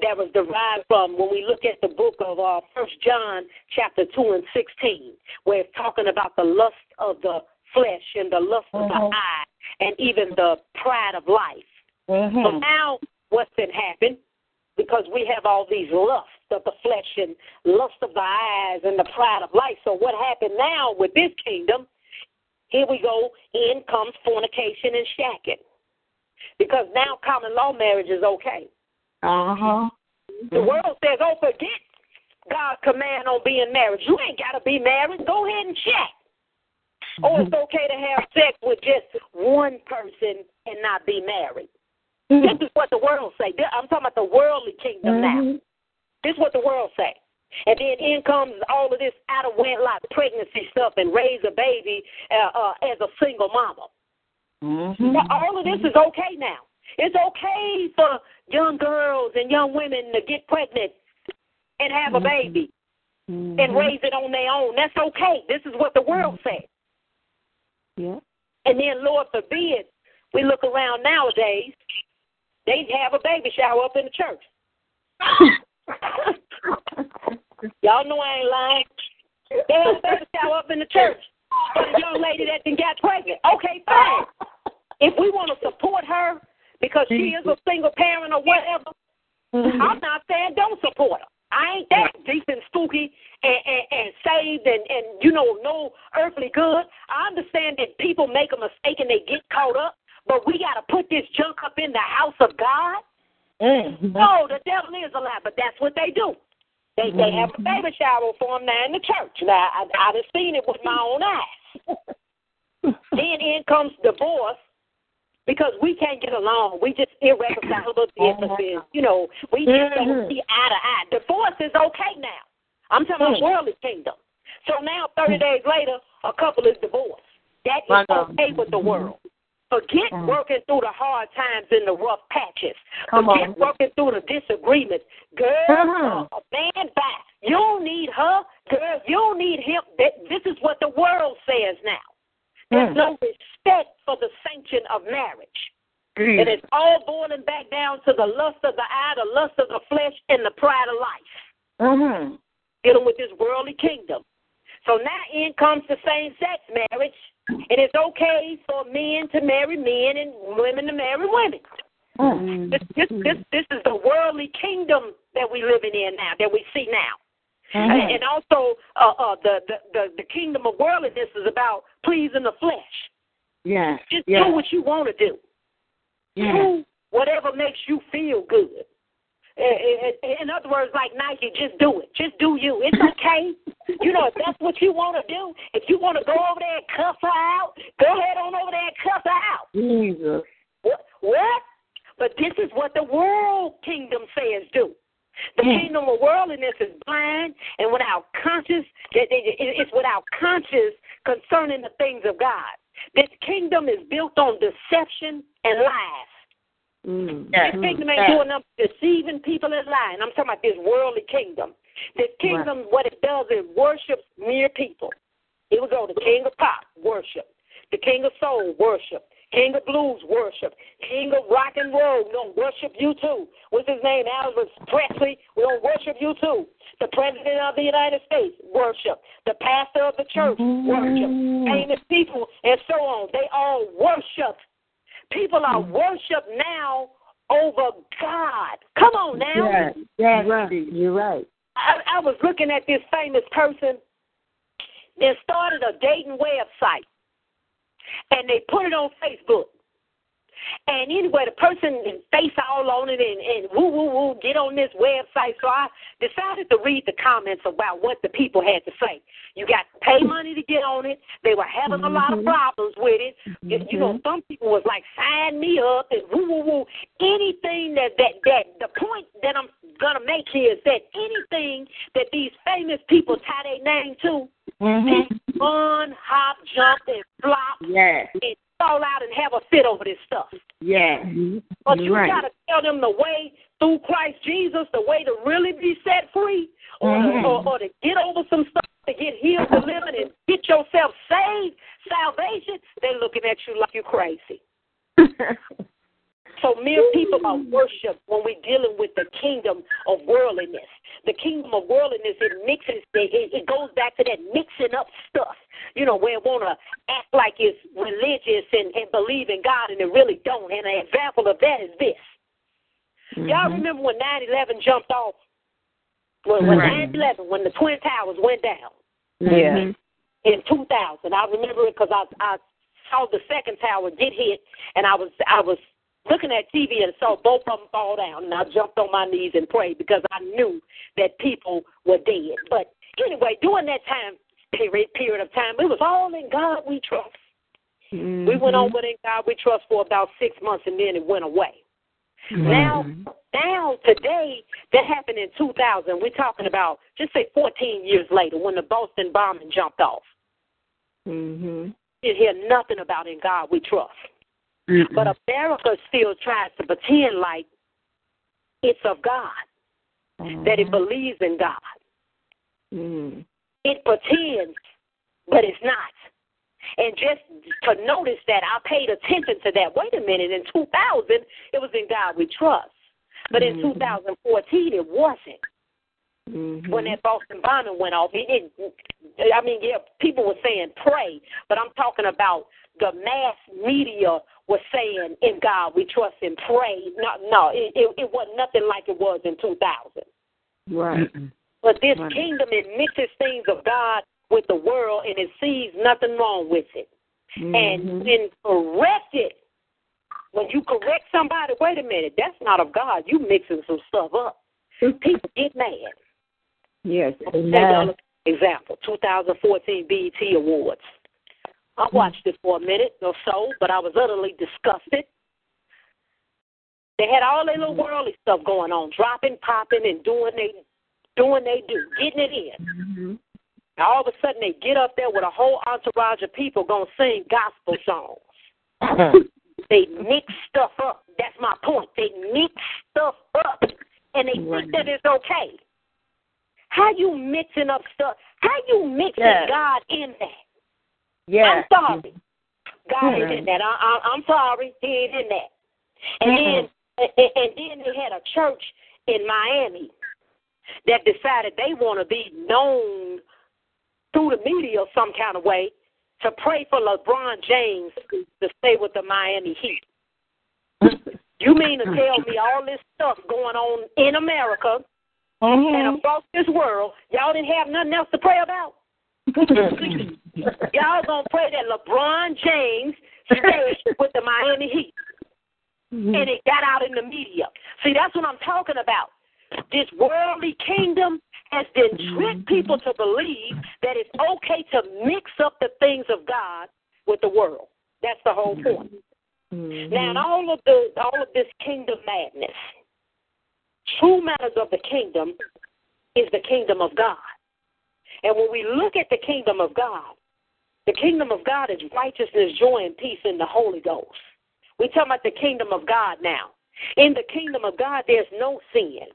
that was derived from when we look at the book of uh, First John chapter two and sixteen, where it's talking about the lust of the flesh and the lust of the mm-hmm. eye, and even the pride of life. So now, what's been happened? Because we have all these lusts of the flesh and lust of the eyes and the pride of life. So what happened now with this kingdom? Here we go. In comes fornication and shacking. Because now common law marriage is okay. Uh huh. The world says, "Oh, forget God's command on being married. You ain't got to be married. Go ahead and shack." Oh, it's okay to have sex with just one person and not be married. This is what the world say. I'm talking about the worldly kingdom now. This is what the world say. And then in comes all of this out of wedlock pregnancy stuff and raise a baby uh, uh, as a single mama. Now, all of this is okay now. It's okay for young girls and young women to get pregnant and have a baby and raise it on their own. That's okay. This is what the world says. Yeah. And then, Lord forbid, we look around nowadays, they have a baby shower up in the church. Y'all know I ain't lying. They have a baby shower up in the church for the young lady that then got pregnant. Okay, fine. If we want to support her because she is a single parent or whatever, I'm not saying don't support her. I ain't that deep and spooky and, and, and saved and, and, you know, no earthly good. I understand that people make a mistake and they get caught up, but we got to put this junk up in the house of God. No, the devil is a lie, but that's what they do. They they have a baby shower for them now in the church. Now I I've seen it with my own eyes. then in comes divorce because we can't get along. We just irreconcilable differences. You know, we just don't see eye to eye. Divorce is okay now. I'm talking about worldly kingdom. So now, 30 days later, a couple is divorced. That is okay with the world. Forget working through the hard times and the rough patches. Come Forget working through the disagreements. Girl, a man back. You don't need her, girl. You don't need him. This is what the world says now. There's Mm. no respect for the sanction of marriage. Mm. And it's all boiling back down to the lust of the eye, the lust of the flesh, and the pride of life. Mm-hmm. Dealing with this worldly kingdom. So now in comes the same sex marriage. And it's okay for men to marry men and women to marry women. Mm. This, this, this, this is the worldly kingdom that we're living in now, that we see now. Mm-hmm. And, and also, uh, uh, the, the, the, the kingdom of worldliness is about pleasing the flesh. Yes. Just yes. do what you want to do. yes. Do whatever makes you feel good. In, in, in other words, like Nike, just do it. Just do you. It's okay. you know, if that's what you want to do, if you want to go over there and cuss her out, go ahead on over there and cuss her out. Jesus. What? What? But this is what the world kingdom says do. The Mm. kingdom of worldliness is blind and without conscience. it- it- it- It's without conscience concerning the things of God. This kingdom is built on deception and lies. Mm. This kingdom ain't doing nothing but deceiving people and lying. I'm talking about this worldly kingdom. This kingdom, what it does is worships mere people. Here we go. The king of pop, worship. The king of soul, worship. King of blues, worship. King of rock and roll, we don't worship you too. What's his name? Elvis Presley, we don't worship you too. The president of the United States, worship. The pastor of the church, worship. Famous people, and so on. They all worship. People are mm-hmm. worshiped now over God. Come on now. Yes. Yes. Right. You're right. I, I was looking at this famous person that started a dating website, and they put it on Facebook. And anyway, the person face all on it and, and woo woo woo get on this website. So I decided to read the comments about what the people had to say. You got to pay money to get on it. They were having a lot of problems with it. You, you know, some people was like, sign me up and woo woo woo. Anything that that that the point that I'm gonna make here is that anything that these famous people tie their name to, Mm-hmm. run, hop, jump, and flop Yes. and fall out and have a fit over this stuff. Yes. But you Right. gotta tell them the way through Christ Jesus, the way to really be set free, or, Mhm. or, or to get over some stuff, to get healed, delivered, and get yourself saved, salvation. They're looking at you like you're crazy. So mere people are worshipped when we're dealing with the kingdom of worldliness. The kingdom of worldliness, it mixes, it, it goes back to that mixing up stuff. You know, where it want to act like it's religious and, and believe in God, and it really don't. And an example of that is this. Y'all mm-hmm. remember when 9-11 jumped off? When, when Right. 9-11, when the Twin Towers went down Yeah. Mm-hmm. in 2000. I remember it because I I saw the second tower get hit, and I was I was looking at TV and saw both of them fall down, and I jumped on my knees and prayed because I knew that people were dead. But anyway, during that time period period of time, it was all in God we trust. We went on with in God we trust for about six months, and then it went away. Now, now today, that happened in 2000. We're talking about just say 14 years later when the Boston bombing jumped off. Mm-hmm. You hear nothing about in God we trust. But America still tries to pretend like it's of God, that it believes in God. Mm-hmm. It pretends, but it's not. And just to notice that, I paid attention to that. Wait a minute, in 2000, it was in God we trust. But in 2014, it wasn't. Mm-hmm. When that Boston bombing went off, it, it, I mean, yeah, people were saying pray, but I'm talking about the mass media was saying in God we trust and pray. No, no, it, it, it wasn't nothing like it was in 2000. Right. But this Right. kingdom, it mixes things of God with the world, and it sees nothing wrong with it. And Mhm. when corrected, when you correct somebody, wait a minute, that's not of God. You mixing some stuff up. People get mad. Yes. I'll tell y'all an example 2014 BET Awards. I watched it for a minute or so, but I was utterly disgusted. They had all their little worldly stuff going on, dropping, popping, and doing they doing they do, getting it in. Mm-hmm. And all of a sudden, they get up there with a whole entourage of people gonna sing gospel songs. They mix stuff up. That's my point. They mix stuff up, and they think that it's okay. How you mixing up stuff? How you mixing Yes. God in that? Yes. I'm sorry. God Mhm. ain't in that. I, I, I'm sorry. He ain't in that. And Mhm. then and, and then they had a church in Miami that decided they want to be known through the media some kind of way to pray for LeBron James to stay with the Miami Heat. You mean to tell me all this stuff going on in America Mm-hmm. and across this world, y'all didn't have nothing else to pray about? Y'all gonna pray that LeBron James stay with the Miami Heat. Mm-hmm. And it got out in the media. See, that's what I'm talking about. This worldly kingdom has been tricked mm-hmm. people to believe that it's okay to mix up the things of God with the world. That's the whole mm-hmm. point. Now, in all of the all of this kingdom madness, true matters of the kingdom is the kingdom of God. And when we look at the kingdom of God, the kingdom of God is righteousness, joy, and peace in the Holy Ghost. We're talking about the kingdom of God now. In the kingdom of God, there's no sin.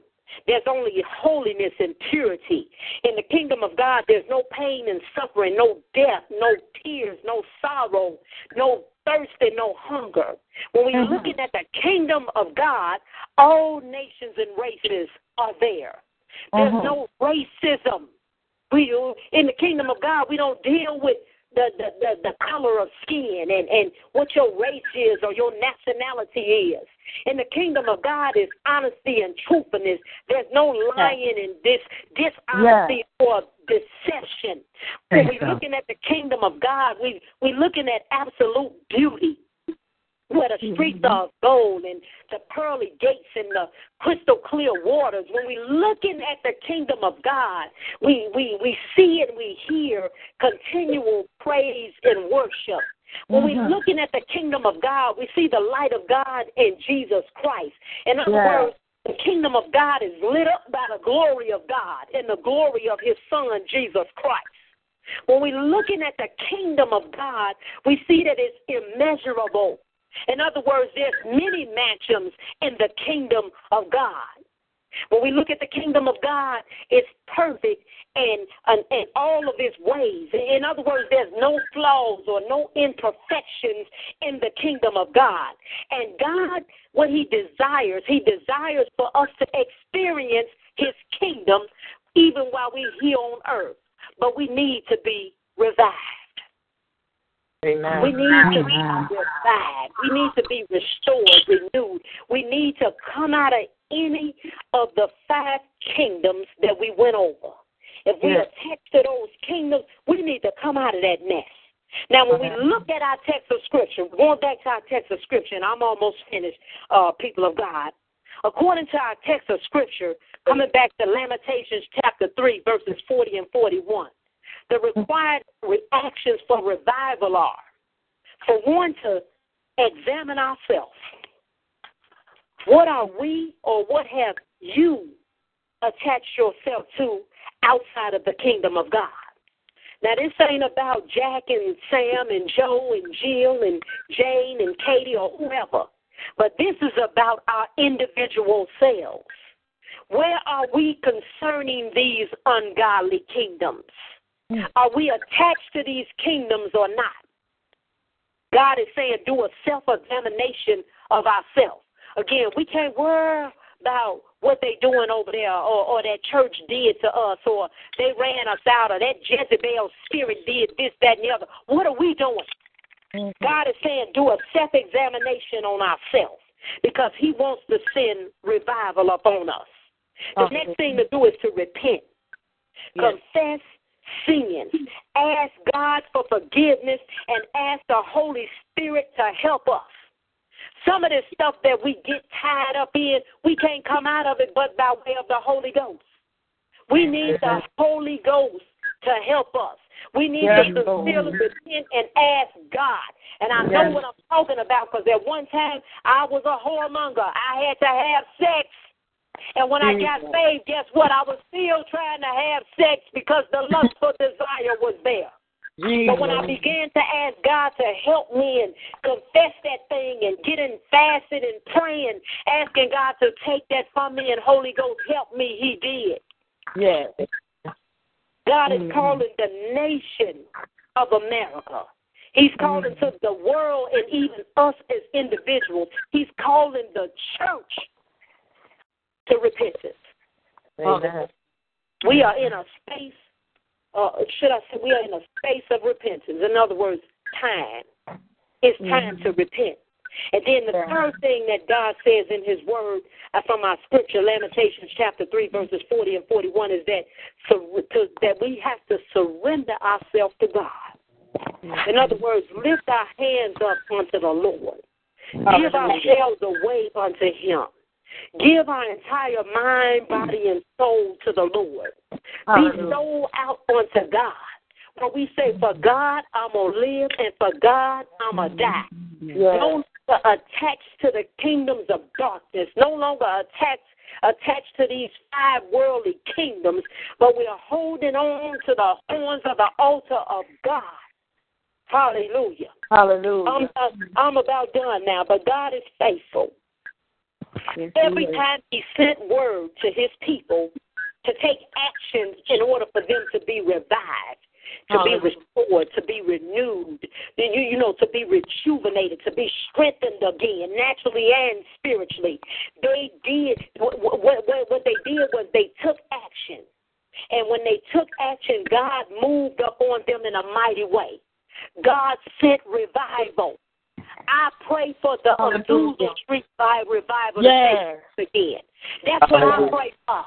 There's only holiness and purity. In the kingdom of God, there's no pain and suffering, no death, no tears, no sorrow, no thirst, and no hunger. When we're mm-hmm. looking at the kingdom of God, all nations and races are there. There's mm-hmm. no racism. We uh, in the kingdom of God, we don't deal with the, the, the, the color of skin and, and what your race is or your nationality is. In the kingdom of God is honesty and truthfulness. There's no lying and this dishonesty or deception. When we're looking at the kingdom of God, we we're looking at absolute beauty. Where the mm-hmm. streets are of gold and the pearly gates and the crystal clear waters. When we're looking at the kingdom of God, we, we, we see and we hear continual praise and worship. When we're mm-hmm. looking at the kingdom of God, we see the light of God in Jesus Christ. In other Yeah. words, the kingdom of God is lit up by the glory of God and the glory of his son, Jesus Christ. When we're looking at the kingdom of God, we see that it's immeasurable. In other words, there's many mansions in the kingdom of God. When we look at the kingdom of God, it's perfect and and, and all of its ways. In other words, there's no flaws or no imperfections in the kingdom of God. And God, what He desires, He desires for us to experience His kingdom even while we're here on earth. But we need to be revived. Amen. We need to be revived. We need to be restored, renewed. We need to come out of any of the five kingdoms that we went over. If we Yes. attach to those kingdoms, we need to come out of that mess. Now, when we look at our text of Scripture, going back to our text of Scripture, and I'm almost finished, uh, people of God. According to our text of Scripture, coming back to Lamentations chapter 3, verses 40 and 41, the required reactions for revival are for one to examine ourselves. What are we or what have you attached yourself to outside of the kingdom of God? Now, this ain't about Jack and Sam and Joe and Jill and Jane and Katie or whoever, but this is about our individual selves. Where are we concerning these ungodly kingdoms? Mm. Are we attached to these kingdoms or not? God is saying do a self examination of ourselves. Again, we can't worry about what they doing over there or, or that church did to us or they ran us out or that Jezebel spirit did this, that, and the other. What are we doing? Mm-hmm. God is saying do a self examination on ourselves because He wants to send revival upon us. The Okay. next thing to do is to repent, Yes. confess sins, ask God for forgiveness, and ask the Holy Spirit to help us. Some of this stuff that we get tied up in, we can't come out of it but by way of the Holy Ghost. We need the Holy Ghost to help us. We need Yes, to sincerely repent and ask God. And I know what I'm talking about because at one time I was a whoremonger. I had to have sex. And when I got saved, guess what? I was still trying to have sex because the lustful desire was there. But when I began to ask God to help me and confess that thing and getting fasted and praying, asking God to take that from me and Holy Ghost help me, He did. Yes. God is Mhm. calling the nation of America. He's calling to the world and even us as individuals. He's calling the church to repentance. Amen. We are in a space, uh, should I say, we are in a space of repentance. In other words, time. It's time to repent. And then the third thing that God says in His Word uh, from our scripture, Lamentations chapter three, verses forty and forty-one, is that to, that we have to surrender ourselves to God. In other words, lift our hands up unto the Lord. Give ourselves away unto Him. Give our entire mind, body, and soul to the Lord. Be sold out unto God. But we say, for God, I'm going to live, and for God, I'm going to die. No longer attached to the kingdoms of darkness, no longer attached attached to these five worldly kingdoms, but we are holding on to the horns of the altar of God. Hallelujah. Hallelujah. I'm, uh, I'm about done now, but God is faithful. Every time He sent word to His people to take actions in order for them to be revived, to be restored, to be renewed, then you you know to be rejuvenated, to be strengthened again, naturally and spiritually. They did what, what what they did was they took action, and when they took action, God moved upon them in a mighty way. God sent revival. I pray for the Azusa Street Fire revival Yes. to again. That's what I pray for.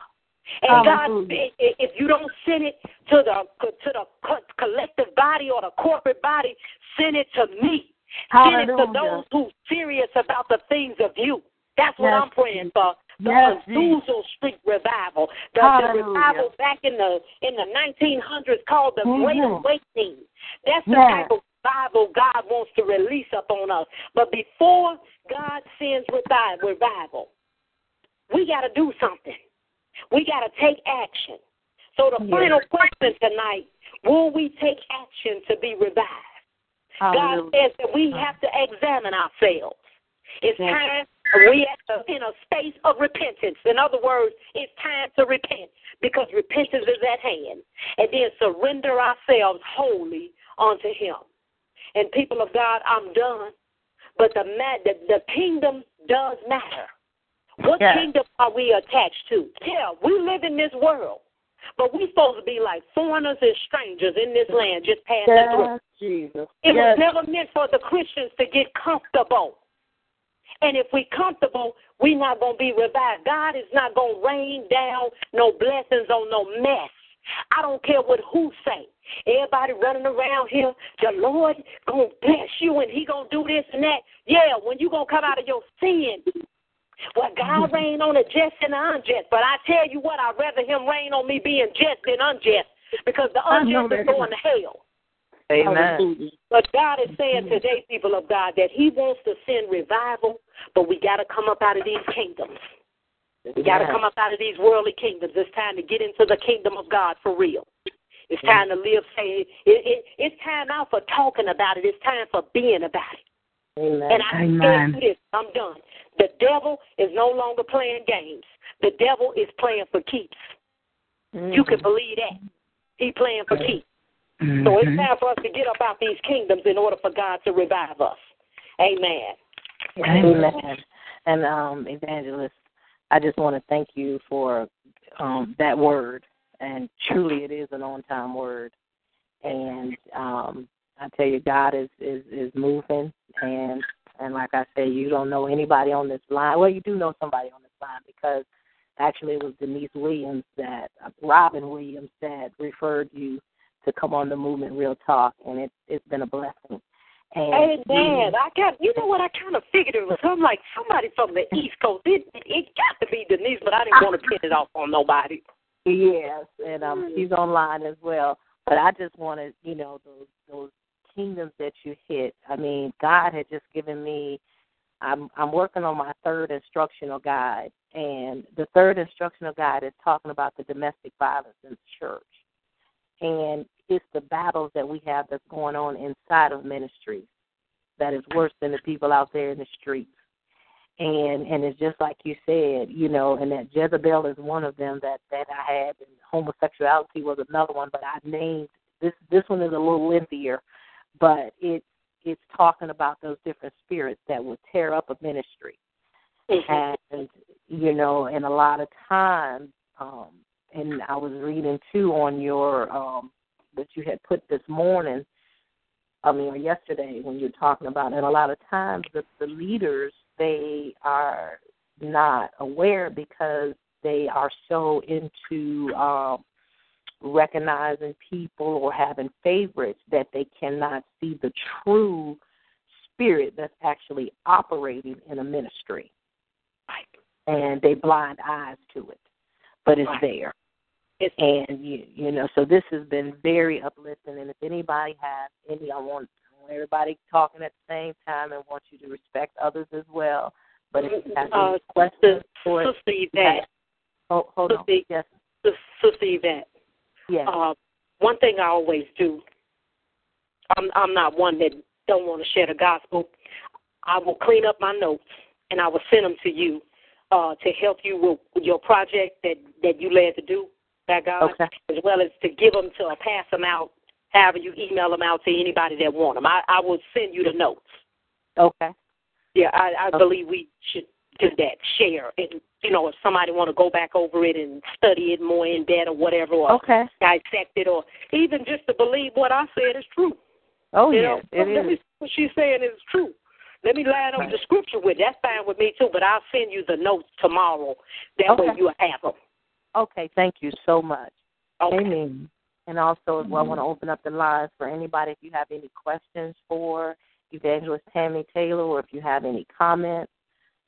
And God, Hallelujah. i- i- if you don't send it to the to the co- collective body or the corporate body, send it to me. Send it to those who serious about the things of you. That's what Yes, I'm praying for. The Yes, Azusa Street revival, the, the revival back in the in the 1900s called the Great Mhm. Awakening. That's the Yes. type of revival God wants to release upon us. But before God sends revival, we got to do something. We got to take action. So the final question tonight: Will we take action to be revived? God says that we have to examine ourselves. It's Yes. time we are in a space of repentance. In other words, it's time to repent because repentance is at hand. And then surrender ourselves wholly unto Him. And people of God, I'm done. But the the, the kingdom does matter. What Yes. kingdom are we attached to? Yeah, we live in this world. But we supposed to be like foreigners and strangers in this land, just passing through. Jesus. It yes. was never meant for the Christians to get comfortable. And if we comfortable, we not gonna be revived. God is not gonna rain down no blessings on no mess. I don't care what who say. Everybody running around here, the Lord gonna bless you and He gonna do this and that. Yeah, when you gonna come out of your sin. Well, God rain on the just and the unjust, but I tell you what, I'd rather Him rain on me being just than unjust, because the unjust is going to hell. Amen. But God is saying today, people of God, that He wants to send revival, but we got to come up out of these kingdoms. We got to come up out of these worldly kingdoms. It's time to get into the kingdom of God for real. It's mm-hmm. time to live. Say it, it, it's time out for talking about it. It's time for being about it. Amen. And I tell you this, I'm done. The devil is no longer playing games. The devil is playing for keeps. You can mm-hmm. believe that. He playing for keeps. So it's mm-hmm. time for us to get up out of these kingdoms in order for God to revive us. Amen. Amen. And um, evangelist, I just want to thank you for um, that word, and truly, it is an on-time word. And um, I tell you, God is is is moving, and and like I say, you don't know anybody on this line. Well, you do know somebody on this line because actually it was Denise Williams that uh, Robin Williams that referred you to come on the movement Real Talk, and it it's been a blessing. And Amen. I got you know what I kind of figured it was I'm like somebody from the East Coast. It it got to be Denise, but I didn't want to pin it off on nobody. Yes, and um, she's online as well. But I just wanted, you know, those those kingdoms that you hit. I mean, God had just given me. I'm I'm working on my third instructional guide, and the third instructional guide is talking about the domestic violence in the church, and it's the battles that we have that's going on inside of ministries that is worse than the people out there in the streets. and and it's just like you said, you know, and that Jezebel is one of them that that I had, and homosexuality was another one, but I named this this one is a little lengthier, but it it's talking about those different spirits that would tear up a ministry, Mhm. and you know, and a lot of times, um, and I was reading too on your um that you had put this morning, I mean, or yesterday when you were talking about, and a lot of times the, the leaders they are not aware because they are so into um, recognizing people or having favorites that they cannot see the true spirit that's actually operating in a ministry. And they blind eyes to it, but it's Right. there. It's And you you know, so this has been very uplifting. And if anybody has any, I want, I want everybody talking at the same time and want you to respect others as well. But if you have Uh, any questions for Sister Yvette. hold, hold on, yes, Sis- Sister Yvette. yes, Uh, one thing I always do, I'm I'm not one that don't want to share the gospel. I will clean up my notes and I will send them to you uh, to help you with, with your project that that you led to do by God, Okay. as well as to give them to or pass them out. However, you email them out to anybody that want them. I, I will send you the notes. okay, Yeah, I, I Okay. believe we should do that. Share and you know if somebody want to go back over it and study it more in depth or whatever, or okay. dissect it, or even just to believe what I said is true. Oh you yes, know, it let is. see what she's saying is true. Let me line up the scripture with it. That's fine with me too. But I'll send you the notes tomorrow. That way you'll have them. Okay, thank you so much. Okay. Amen. And also, as well, I want to open up the lines for anybody if you have any questions for Evangelist Tammy Taylor, or if you have any comments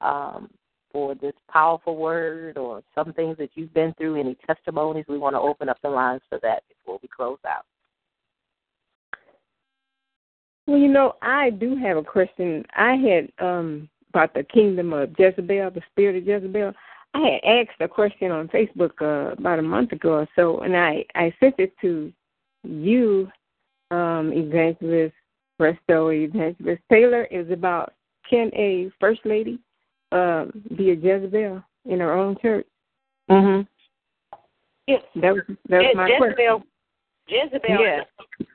um, for this powerful word, or some things that you've been through, any testimonies. We want to open up the lines for that before we close out. Well, you know, I do have a question. I had um about the kingdom of Jezebel, the spirit of Jezebel. I had asked a question on Facebook uh, about a month ago or so, and I I sent it to you, um, Evangelist Presto, Evangelist Taylor. It was about can a first lady um, be a Jezebel in her own church? Mm-hmm. Yeah. That was that was Je- my question. Jezebel, Jezebel Yeah.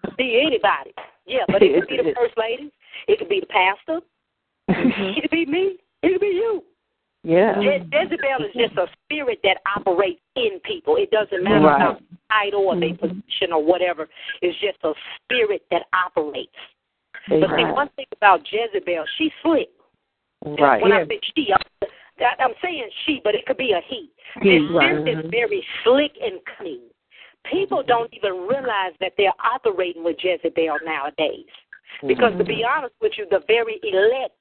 could be anybody. Yeah, but it could be the first lady. It could be the pastor. It could be me. It could be you. Yeah. Je- Jezebel is just a spirit that operates in people. It doesn't matter Right. about title or their mm-hmm. position or whatever. It's just a spirit that operates. But see, one thing about Jezebel, she's slick. Right. When I say she, I'm, I'm saying she, but it could be a he. He, This right. spirit is very slick and cunning. People mm-hmm. don't even realize that they're operating with Jezebel nowadays. Because to mm-hmm. be honest with you, the very elect,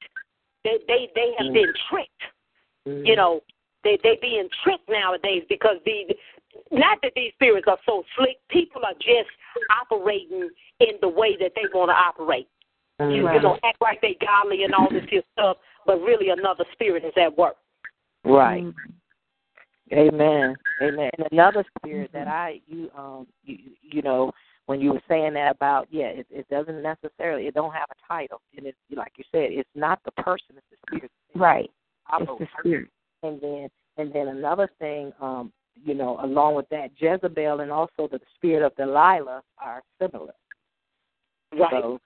they they, they have mm. been tricked. You mm. know, they they being tricked nowadays because the not that these spirits are so slick. People are just operating in the way that they want to operate. Mm. You, you know, act like they godly and all this here stuff, but really another spirit is at work. Right. Mm. Amen. Amen. And another spirit that I you um you you know when you were saying that about yeah it, it doesn't necessarily it don't have a title and it's like you said it's not the person it's the spirit Right. It's the spirit. and then and then another thing um you know along with that Jezebel and also the spirit of Delilah are similar Right. so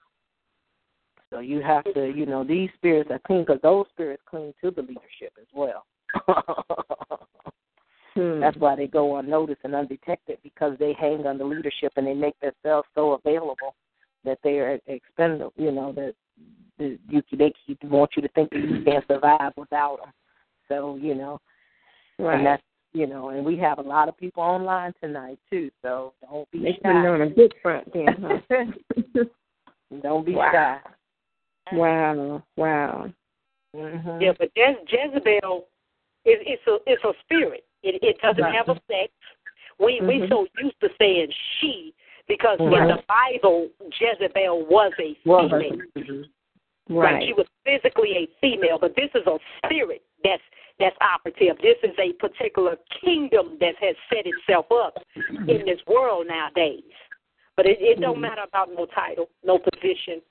so you have to you know these spirits are clean because those spirits cling to the leadership as well. Hmm. That's why they go unnoticed and undetected because they hang on the leadership and they make themselves so available that they are expendable. You know that that you they keep, want you to think that you can't survive without them. So you know, right. and that's you know, and we have a lot of people online tonight too. So don't be They shy. on a good front then, huh? don't be Wow. shy. wow. Wow. hmm Yeah, but Je- Jezebel is it's a it's a spirit. It it doesn't Right. have a sex. We we Mhm. so used to saying she because in the Bible Jezebel was a Well, female. mhm. Right. She was physically a female, but this is a spirit that's that's operative. This is a particular kingdom that has set itself up in this world nowadays. But it, it don't matter about no title, no position,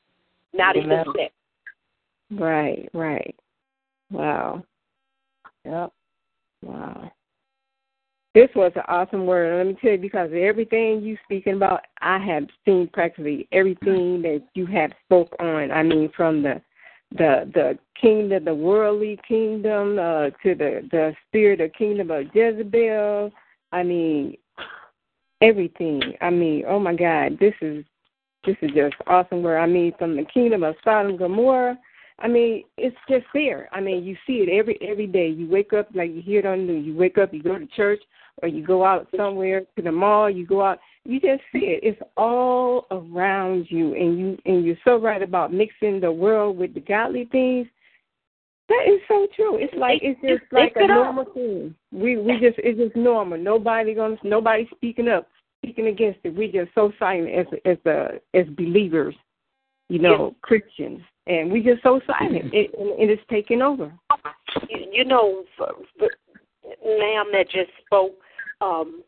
not even sex. Right, right. Wow. Yep. Wow. This was an awesome word. Let me tell you, because everything you speaking about, I have seen practically everything that you have spoke on. I mean, from the the the kingdom, the worldly kingdom, uh, to the the spirit of kingdom of Jezebel. I mean, everything. I mean, oh my God, this is this is just awesome. Where I mean, from the kingdom of Sodom and Gomorrah. I mean, it's just there. I mean, you see it every every day. You wake up like you hear it on the news. You wake up, you go to church, or you go out somewhere to the mall. You go out. You just see it. It's all around you, and you and you're so right about mixing the world with the godly things. That is so true. It's like it's just like a normal thing. We we just it's just normal. Nobody gonna nobody speaking up, speaking against it. We just so silent as as the as believers, you know, Christians, and we just so silent. It it is taking over. You, you know, ma'am, that just spoke. Um,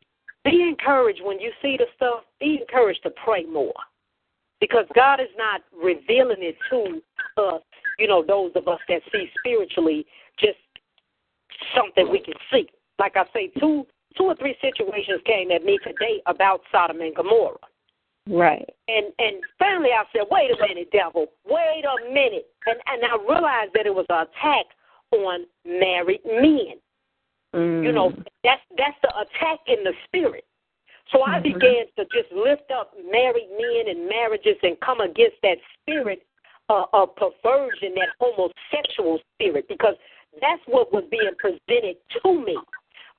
be encouraged when you see the stuff. Be encouraged to pray more, because God is not revealing it to us. You know, those of us that see spiritually, just something we can see. Like I say, two two or three situations came at me today about Sodom and Gomorrah. Right. And and finally I said, Wait a minute, devil, wait a minute. And and I realized that it was an attack on married men. Mm. You know, that's that's the attack in the spirit. So I Mhm. began to just lift up married men and marriages and come against that spirit uh, of perversion, that homosexual spirit, because that's what was being presented to me.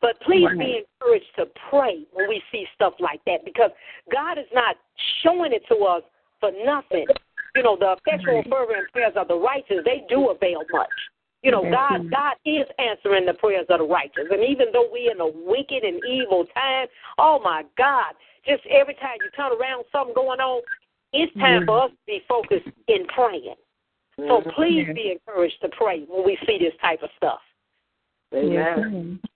But please be encouraged to pray when we see stuff like that, because God is not showing it to us for nothing. You know, the effectual fervent prayers of the righteous, they do avail much. You know, God. God is answering the prayers of the righteous. And even though we're in a wicked and evil time, oh my God, just every time you turn around, something going on, it's time for us to be focused in praying. So please be encouraged to pray when we see this type of stuff. Yes.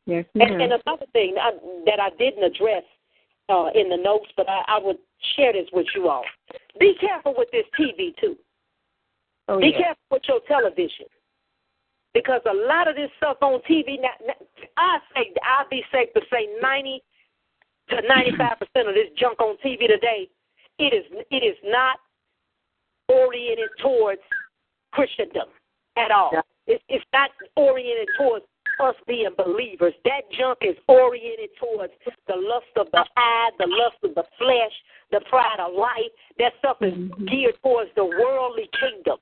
Yes, And, and another thing I, that I didn't address uh, in the notes, but I, I would share this with you all. Be careful with this TV too. oh, Be yeah. careful with your television. Because a lot of this stuff on TV, now, I say I'd be safe to say ninety to ninety five percent of this junk on TV today, it is it is not oriented towards Christendom at all. It's it's not oriented towards us being believers. That junk is oriented towards the lust of the eye, the lust of the flesh, the pride of life. That stuff is mm-hmm. geared towards the worldly kingdom.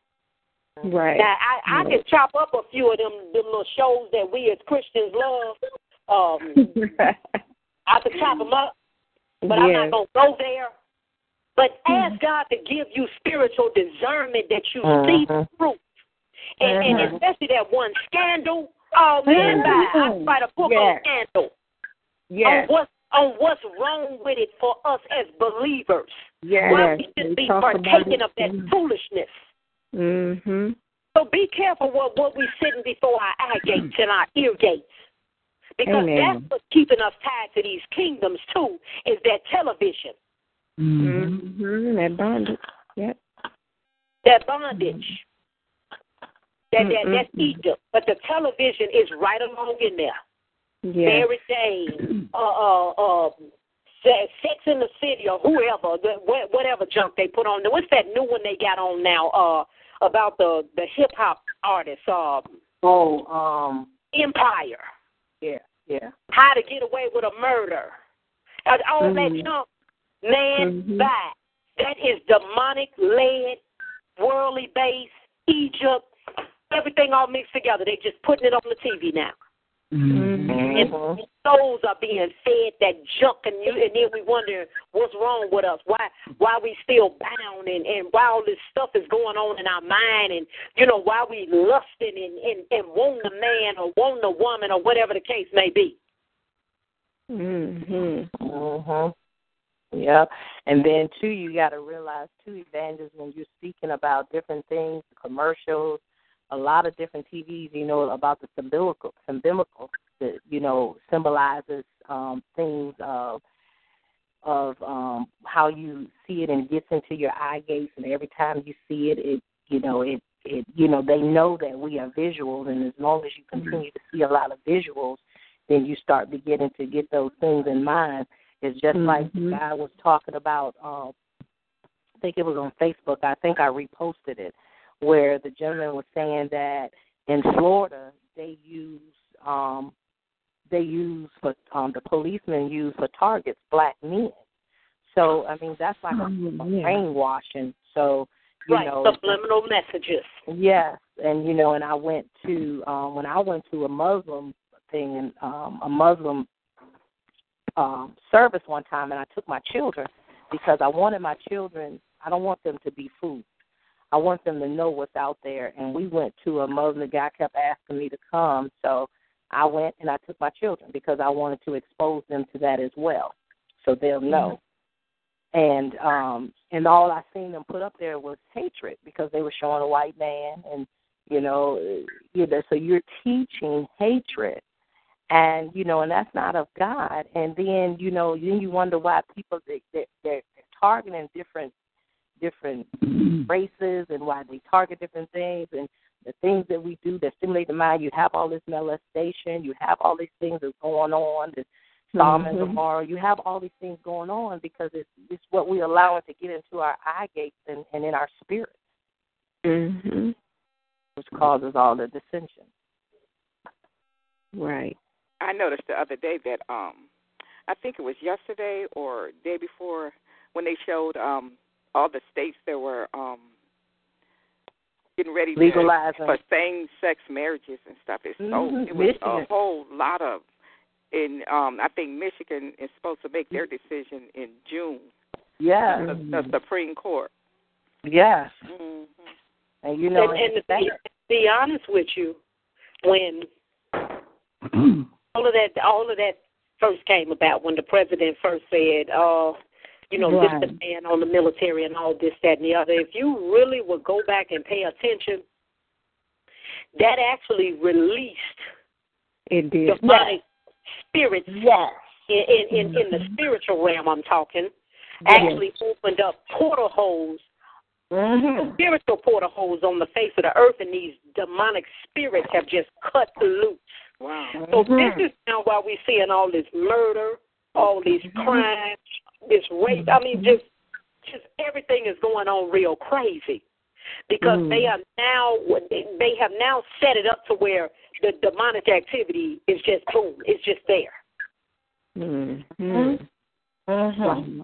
Right. Now I, I can chop up a few of them, them little shows that we as Christians love. Um, I can chop them up, but I'm not gonna go there. But ask God to give you spiritual discernment that you see the truth, and, and Mhm. especially that one scandal. Oh man, bye. I Mhm. write a book Yes. on scandal Yes. on what's on what's wrong with it for us as believers. Yes. Why we We should be partaking of that foolishness. Mhm. So be careful what, what we sitting before our eye gates and our ear gates. Because Amen. that's what's keeping us tied to these kingdoms too, is that television, Mm-hmm. That bondage. Yep. that bondage. That, that that's. Egypt. But the television is right along in there. Yes. Mary Jane, uh uh uh Sex in the City or whoever, the, whatever junk they put on. What's that new one they got on now? Uh about the the hip hop artist, um Oh, um, Empire. yeah, yeah. how to get away with a murder. Uh, All that Mhm. junk, man, Mhm. bye. That is demonic led, worldly based, Egypt, everything all mixed together. They just putting it on the TV now. Mhm. And souls are being fed that junk, and you, and then we wonder what's wrong with us. Why, why we still bound, and and why all this stuff is going on in our mind, and you know why we lusting and and and wanting a man or wanting a woman or whatever the case may be. Mhm. Mhm. Yep. And then too, you got to realize too, evangelists, when you're speaking about different things, commercials, a lot of different TVs, you know, about the symbolical, symbolical, that you know symbolizes um, things of of um, how you see it and it gets into your eye gates, and every time you see it, it you know it it you know they know that we are visuals, and as long as you continue to see a lot of visuals, then you start beginning to get those things in mind. It's just mm-hmm. like the guy was talking about. Um, I think it was on Facebook. I think I reposted it, where the gentleman was saying that in Florida they use um, they use for um, the policemen use for targets black men. So I mean that's like mm-hmm. a, a brainwashing. So you right, know, subliminal messages. Yes, and you know, and I went to um, when I went to a Muslim thing and um, a Muslim um, service one time, and I took my children because I wanted my children. I don't want them to be fooled. I want them to know what's out there. And we went to a Muslim. The guy kept asking me to come, so I went and I took my children because I wanted to expose them to that as well, so they'll know. Mm-hmm. And um and all I seen them put up there was hatred because they were showing a white man and you know you know so you're teaching hatred and you know and that's not of God and then you know then you wonder why people they, they they're targeting different different races and why they target different things and the things that we do that stimulate the mind. You have all this molestation. You have all these things that's going on. This Sodom mm-hmm. and Gomorrah. You have all these things going on because it's it's what we allow it to get into our eye gates and, and in our spirit, mm-hmm. which causes all the dissension. Right. I noticed the other day that um, I think it was yesterday or day before when they showed um all the states that were um getting ready legalizing for same sex marriages and stuff. It's mm-hmm. so it was Michigan. a whole lot of in um I think Michigan is supposed to make their decision in June. Yeah. The, the Supreme Court. Yes. Mm-hmm. And you know and, and to be, be honest with you, when all of that all of that first came about when the president first said, uh, you know, right. lift the ban on the military and all this, that, and the other. If you really would go back and pay attention, that actually released it did. demonic spirits yes. in, in, in, in the spiritual realm, I'm talking, actually yes. opened up portal holes Mm-hmm. spiritual portal holes on the face of the earth, and these demonic spirits have just cut loose. Wow. So mm-hmm. this is now why we're seeing all this murder, all these crimes, this rape. I mean, just just everything is going on real crazy because mm. they are now they have now set it up to where the demonic activity is just boom, it's just there. Mm-hmm. Mm-hmm.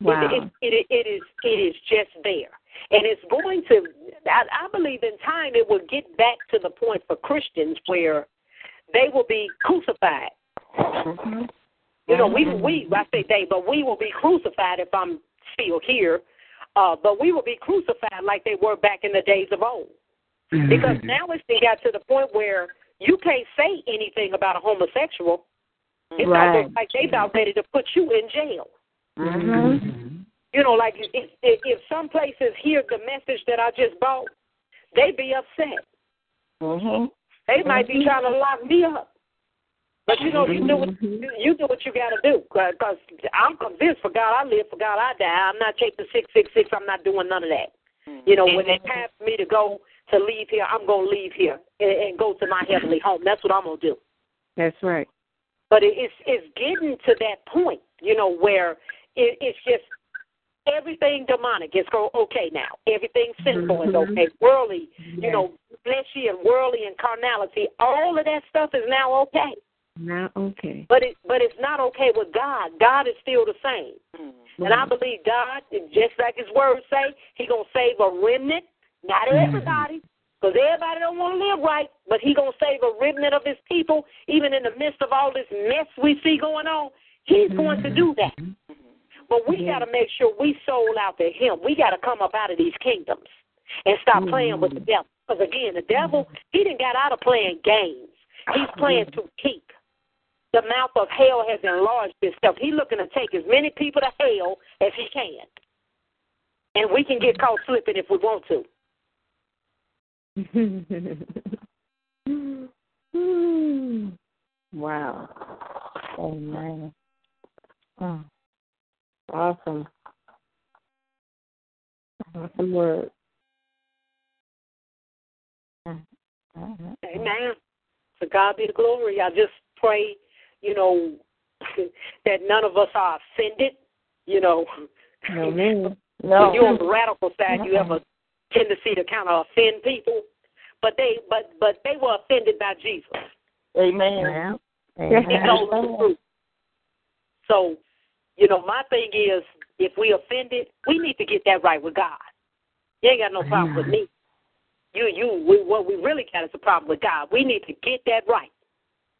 Wow. It, it, it, it is it is just there. And it's going to, I, I believe in time it will get back to the point for Christians where they will be crucified. Mm-hmm. You know, we we I say they, but we will be crucified if I'm still here. Uh, but we will be crucified like they were back in the days of old. Mm-hmm. Because now it's got to the point where you can't say anything about a homosexual. It's right. almost like they about ready to put you in jail. Mm-hmm. You know, like if, if if some places hear the message that I just bought, they be upset. Mm-hmm. They might be trying to lock me up. But you know, you do what you do what you got to do. Because I'm convinced, for God I live, for God I die. I'm not taking six six six. I'm not doing none of that. You know, when it's time for me to go to leave here, I'm gonna leave here and, and go to my heavenly home. That's what I'm gonna do. That's right. But it, it's it's getting to that point, you know, where it, it's just everything demonic is go okay now. Everything sinful is Mhm. okay. Worldly, you know, fleshy and worldly and carnality, all of that stuff is now okay. Not okay. But it but it's not okay with God. God is still the same. Mm-hmm. And I believe God, just like His words say, He gonna save a remnant. Not mm-hmm. everybody, because everybody don't want to live right. But He gonna save a remnant of His people, even in the midst of all this mess we see going on. He's going to do mm-hmm. that. But we got to make sure we sold out to Him. We got to come up out of these kingdoms and stop playing with the devil. Because again, the devil, he didn't got out of playing games. He's playing to keep. The mouth of hell has enlarged itself. He's looking to take as many people to hell as he can. And we can get caught slipping if we want to. wow. Amen. Oh. Awesome. Awesome word. Mm. Mm-hmm. Amen. To God be the glory. I just pray you know, that none of us are offended. You know, No, man. No. when you're on the radical side, you have a uh-uh. tendency to kind of offend people. But they, but but they were offended by Jesus. Amen. He told them the truth. So, you know, my thing is, if we offended, we need to get that right with God. You ain't got no problem with me. You, you, we, what we really got is a problem with God. We need to get that right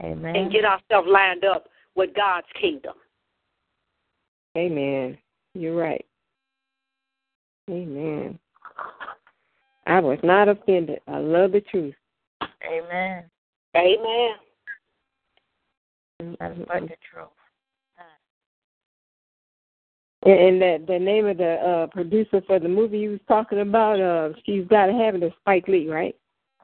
Amen. and get ourselves lined up with God's kingdom. Amen. You're right. Amen. I was not offended. I love the truth. Amen. Amen. That's but the truth. And, and that the name of the uh producer for the movie you was talking about, uh, she's got to have it is Spike Lee, right?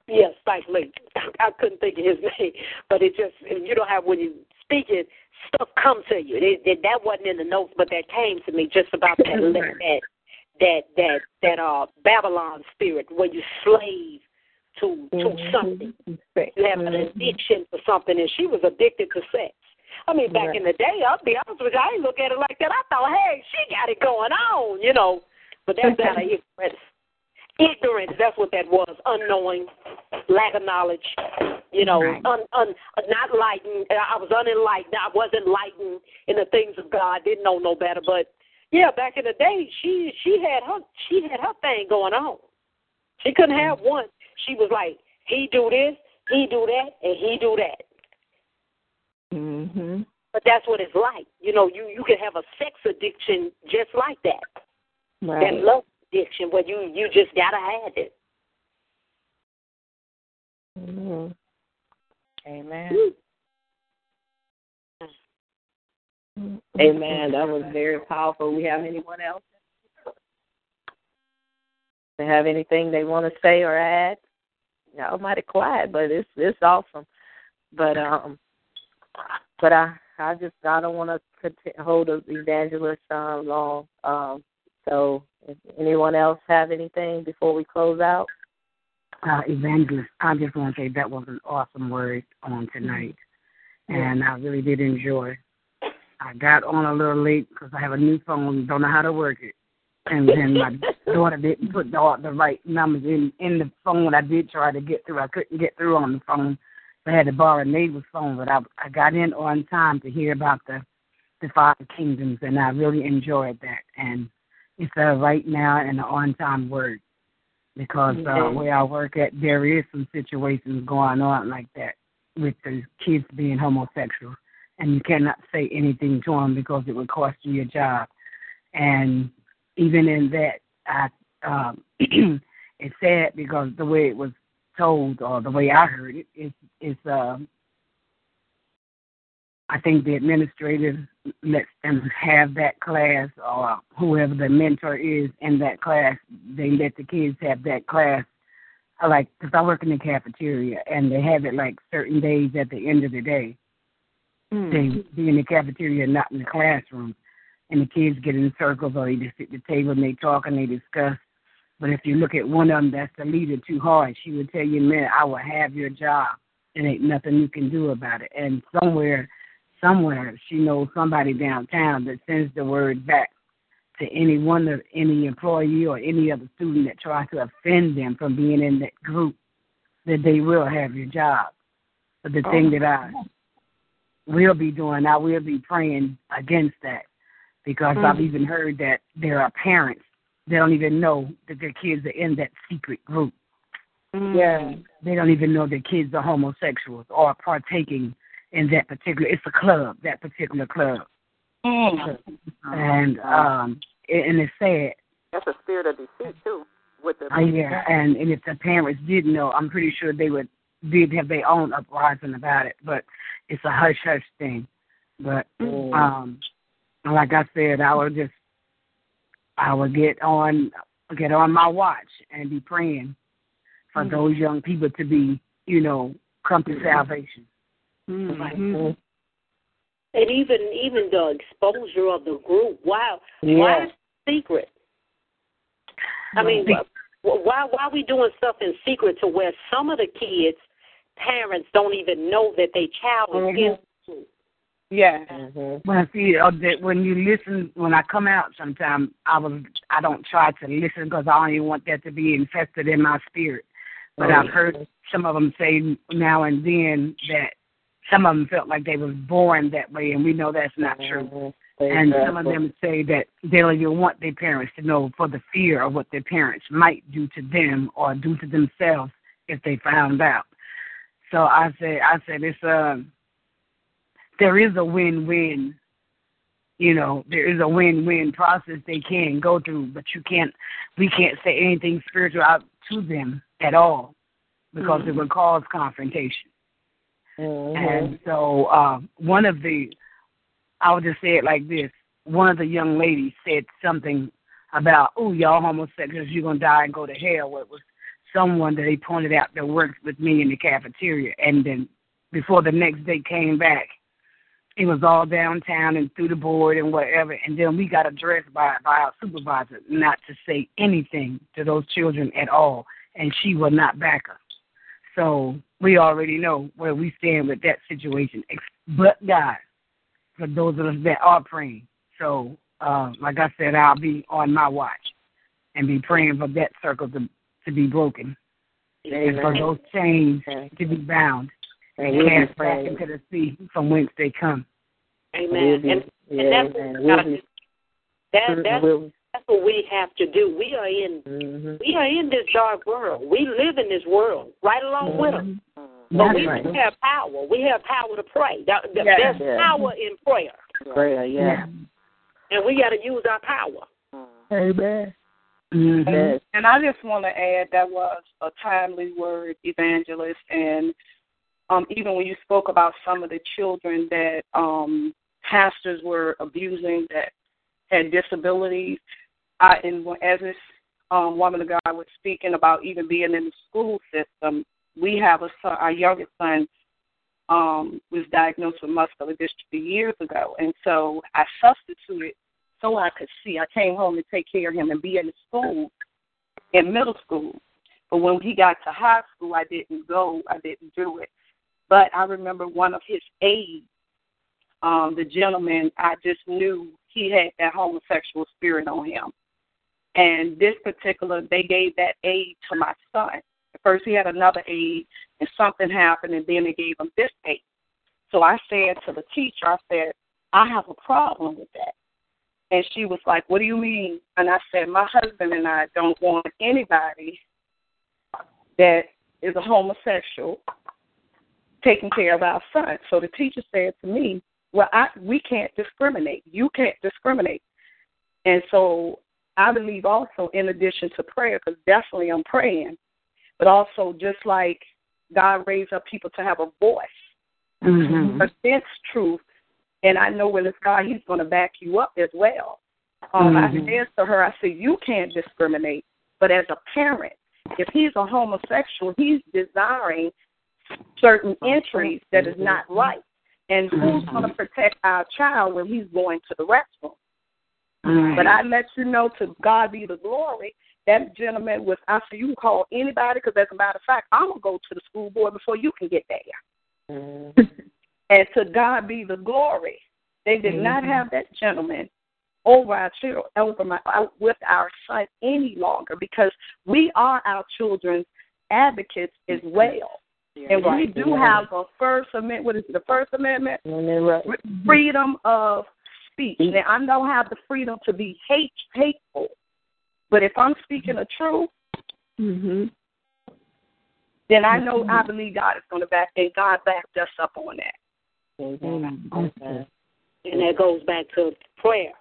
Yes, Spike Lee. I couldn't think of his name, but it just you know how when you speak it, stuff comes to you. It, it, that wasn't in the notes, but that came to me just about that that that that that uh Babylon spirit where you slave to to something. You have an addiction to something, and she was addicted to sex. I mean, back Right. in the day, I'll be honest with you, I didn't look at it like that. I thought, hey, she got it going on, you know. But that's out of ignorance. Ignorance, that's what that was. Unknowing, lack of knowledge, you know, Right. un, un, not enlightened. I was unenlightened. I wasn't enlightened in the things of God. Didn't know no better. But yeah, back in the day, she she had her she had her thing going on. She couldn't have one. She was like, he do this, he do that, and he do that. Mm-hmm. But that's what it's like. You know, you you can have a sex addiction just like that. Right. That love addiction where you you just gotta have it. Mm-hmm. Amen. Amen. That was very powerful. We have anyone else? They have anything they want to say or add? Y'all mighty quiet, but it's it's awesome. But um, but I I just I don't want to hold the evangelist uh, long. Um, so if anyone else have anything before we close out? uh, evangelist, I just want to say that was an awesome word on tonight, and I really did enjoy. I got on a little late because I have a new phone, don't know how to work it, and then my daughter didn't put the, the right numbers in in the phone. I did try to get through, I couldn't get through on the phone. So I had to borrow a neighbor's phone, but I I got in on time to hear about the the five kingdoms, and I really enjoyed that. And it's a right now and an on time word because uh, where I work at, there is some situations going on like that with the kids being homosexual, and you cannot say anything to them because it would cost you your job. And even in that, I um, it's sad because the way it was told or the way I heard it's it's um, I think the administrator lets them have that class or whoever the mentor is in that class, they let the kids have that class. I like, because I work in the cafeteria and they have it like certain days at the end of the day. Hmm. They be in the cafeteria, not in the classroom. And the kids get in circles or they just sit at the table and they talk and they discuss. But if you look at one of them that's the leader too hard, she would tell you, man, I will have your job. and ain't nothing you can do about it. And somewhere somewhere she knows somebody downtown that sends the word back to any one of any employee or any other student that tries to offend them from being in that group that they will have your job. But the thing oh. that I will be doing, I will be praying against that because I've mm. even heard that there are parents that don't even know that their kids are in that secret group. Mm. Yeah. They don't even know their kids are homosexuals or partaking in that particular it's a club, that particular club. And um and and it's sad. That's a spirit of deceit too. With the Uh, yeah, and, and if the parents didn't know, I'm pretty sure they would did have their own uprising about it. But it's a hush hush thing. But um like I said, I would just I would get on get on my watch and be praying for those young people to be, you know, come to salvation. Mm-hmm. And even even the exposure of the group. Why why Yeah. is it secret? I mean, why why are we doing stuff in secret to where some of the kids' parents don't even know that their child is in? Yeah. Mm-hmm. When I see uh, that when you listen, when I come out, sometimes I was I don't try to listen because I don't even want that to be infested in my spirit. But I've heard some of them say now and then that some of them felt like they were born that way, and we know that's not true. Mm-hmm. And some of them say that they don't even want their parents to know for the fear of what their parents might do to them or do to themselves if they found out. So I said, I said it's a there is a win-win. You know, there is a win-win process they can go through, but you can't. We can't say anything spiritual out to them at all because it would cause confrontation. Mm-hmm. And so uh, one of the, I'll just say it like this: one of the young ladies said something about, "Oh, y'all homosexuals, you're gonna die and go to hell." Well, it was someone that they pointed out that worked with me in the cafeteria, and then before the next day came back, it was all downtown and through the board and whatever. And then we got addressed by by our supervisor not to say anything to those children at all, and she will not back us. So we already know where we stand with that situation. But God, for those of us that are praying. So, uh, like I said, I'll be on my watch and be praying for that circle to to be broken and for those chains to be bound and And cast back into the sea from whence they come. Amen. We'll And, be- and that's yeah, what amen. we gotta We'll do. be- That, that's, we'll- that's what we have to do. We are in mhm. we are in this dark world. We live in this world right along with them. But That's we right. have power. We have power to pray. There- there- Yeah. There's Yeah. power in prayer, Prayer, yeah. and we got to use our power. Amen. Mm-hmm. Yes. And I just want to add that was a timely word, evangelist. And um, even when you spoke about some of the children that um, pastors were abusing that had disabilities, I, and as this um, woman of God was speaking about even being in the school system, we have a son, our youngest son um, was diagnosed with muscular dystrophy years ago, and so I substituted so I could see. I came home to take care of him and be in the school in middle school. But when he got to high school, I didn't go. I didn't do it. But I remember one of his aides, um, the gentleman, I just knew he had that homosexual spirit on him. And this particular, they gave that aide to my son. First, he had another aide, and something happened, and then they gave him this aide. So I said to the teacher, I said, I have a problem with that. And she was like, What do you mean? And I said, My husband and I don't want anybody that is a homosexual taking care of our son. So the teacher said to me, Well, I, we can't discriminate. You can't discriminate. And so I believe also, in addition to prayer, because definitely I'm praying, but also just like God raised up people to have a voice Mm-hmm. against truth, and I know when it's God, He's going to back you up as well. Um, I Mhm. said to her, I said, you can't discriminate, but as a parent, if he's a homosexual, he's desiring certain entries that is not right. And who's going to protect our child when he's going to the restroom? But I let you know to God be the glory. That gentleman was, I said, you can call anybody because, as a matter of fact, I'm going to go to the school board before you can get there. Mm-hmm. And to God be the glory. They did not have that gentleman over our children, over my, with our son any longer because we are our children's advocates as well. And we do have a First Amendment. What is it? The First Amendment, freedom of speech. Now I don't have the freedom to be hate hateful, but if I'm speaking the truth, Mm-hmm. then I know I believe God is going to back, and God backed us up on that. Mm-hmm. and that goes back to prayer.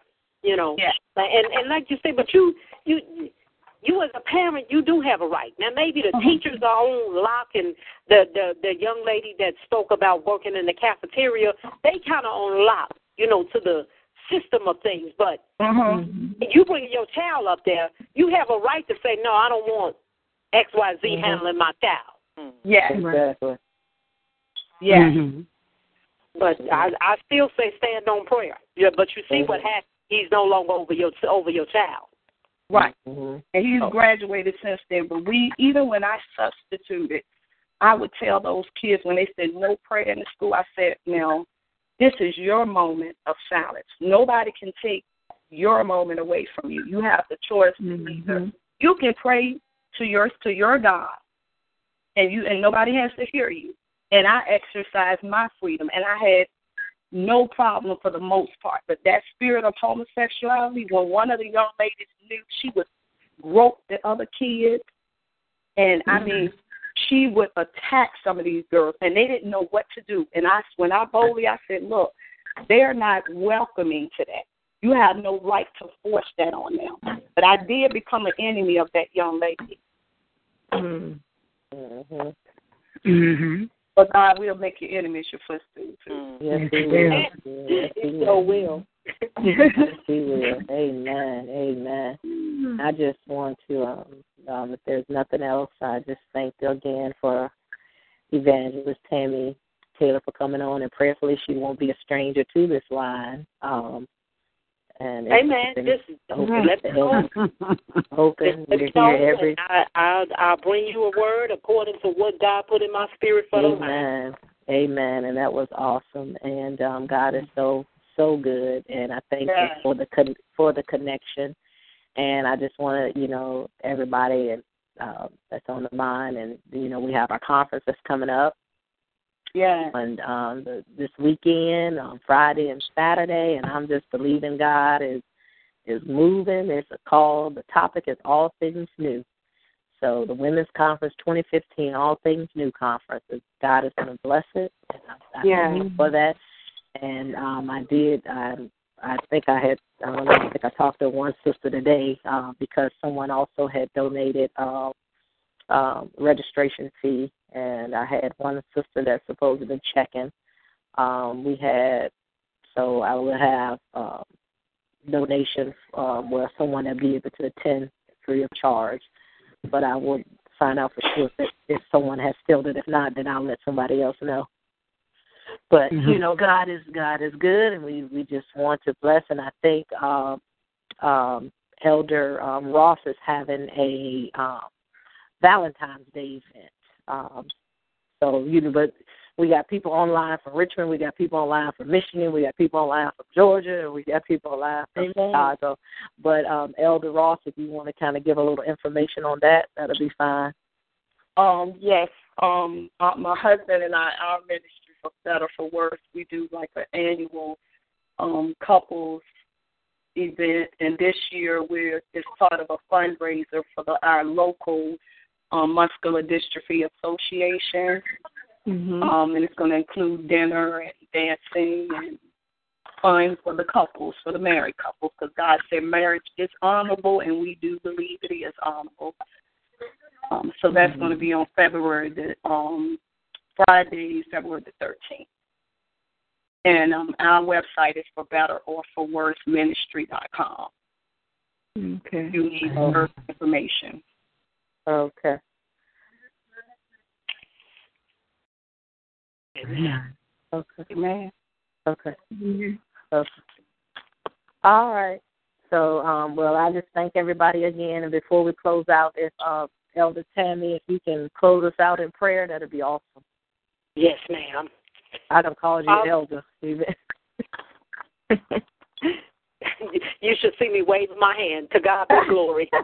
You know, Yeah. And and like you say, but you you you as a parent, you do have a right. Now maybe the teachers are on lock, and the the the young lady that spoke about working in the cafeteria, they kind of on lock. You know, to the system of things. But uh-huh. mm-hmm. you bring your child up there, you have a right to say, no, I don't want X Y Z mm-hmm. handling my child. Mm-hmm. Yes. Exactly. Yes. Mm-hmm. But I I still say stand on prayer. Yeah, but you see what happened. He's no longer over your over your child. Right. Mm-hmm. And he's oh. graduated since then. But we, even when I substituted, I would tell those kids when they said no prayer in the school, I said, now, This is your moment of silence. Nobody can take your moment away from you. You have the choice Mm-hmm. either you can pray to your to your God and you and nobody has to hear you. And I exercised my freedom and I had no problem for the most part. But that spirit of homosexuality, when one of the young ladies knew she would grope the other kids and I mean she would attack some of these girls and they didn't know what to do. And I when I boldly I said, Look, they're not welcoming to that. You have no right to force that on them. But I did become an enemy of that young lady. Mm-hmm. Mhm. But God will make your enemies your footstool too. Yes, he Yes, will. Yes, he He so will. Will. Yes, he will. Amen. Amen. I just want to, um, um, if there's nothing else, I just thank you again for Evangelist Tammy Taylor for coming on, and prayerfully she won't be a stranger to this line. Um, and Amen. Just open, let me know. open. We're me know, here every. I, I'll, I'll bring you a word according to what God put in my spirit for the line. Amen. Amen. And that was awesome. And um, God is so so good. And I thank you for the con- for the connection. And I just want to, you know, everybody and uh, that's on the line. And you know, we have our conference that's coming up. Yeah. And um, the, this weekend on Friday and Saturday. And I'm just believing God is is moving. It's a call. The topic is all things new. So the Women's Conference 2015, All Things New Conference. God is going to bless it. And I, I Yeah. thank you for that. And um, I did. I, I think I had. I don't know. I think I talked to one sister today uh, because someone also had donated uh, um, registration fee, and I had one sister that's supposed to be checking. Um, we had. So I will have. Um, donation um, where someone will be able to attend free of charge. But I will find out for sure if, if someone has filled it. If not, then I'll let somebody else know. But Mhm. you know, God is God is good, and we we just want to bless. And I think um, um, Elder um, Ross is having a um, Valentine's Day event. Um, so you know, but we got people online from Richmond, we got people online from Michigan, we got people online from Georgia, and we got people online from Chicago. But um, Elder Ross, if you want to kind of give a little information on that, that'll be fine. Um, yes. Um, uh, my husband and I, our ministry for Better for Worse, we do like an annual um couples event, and this year we're it's part of a fundraiser for the our local um, muscular dystrophy association. Mm-hmm. Um, and it's going to include dinner and dancing and fun for the couples, for the married couples, because God said marriage is honorable, and we do believe it is honorable. Um, so that's going to be on February the um, Friday, February the thirteenth. And um, our website is for better or for worse ministry.com. Okay. You need more information. Okay. Amen. Okay. Amen. Okay. Mhm. Okay. All right. So, um, well, I just thank everybody again. And before we close out, if uh, Elder Tammy, if you can close us out in prayer, that'd be awesome. Yes, ma'am. I don't call you Um, Elder, you should see me waving my hand. To God be glory.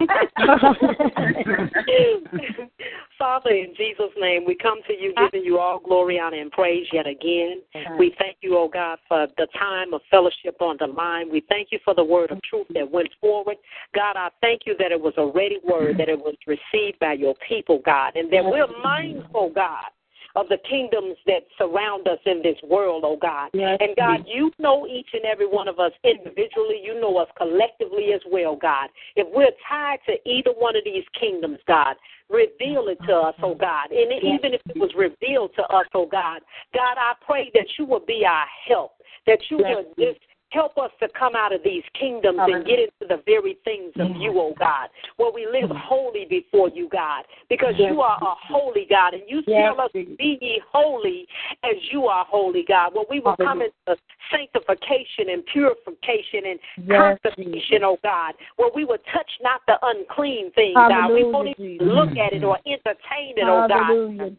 Father, in Jesus' name, we come to you giving you all glory, honor, and praise yet again. We thank you, oh God, for the time of fellowship on the line. We thank you for the word of truth that went forward. God, I thank you that it was a ready word, that it was received by your people, God, and that we're mindful, God, of the kingdoms that surround us in this world, oh God. And God, you know each and every one of us individually. You know us collectively as well, God. If we're tied to either one of these kingdoms, God, reveal it to us, oh God. And even if it was revealed to us, oh God, God, I pray that you will be our help, that you will just Help us to come out of these kingdoms and get into the very things of you, oh God, where we live holy before you, God, because you are a holy God, and you tell us to be ye holy as you are holy, God. Where we will come into sanctification and purification and consecration, oh God, where we will touch not the unclean thing, God. We won't even look at it or entertain it, oh God.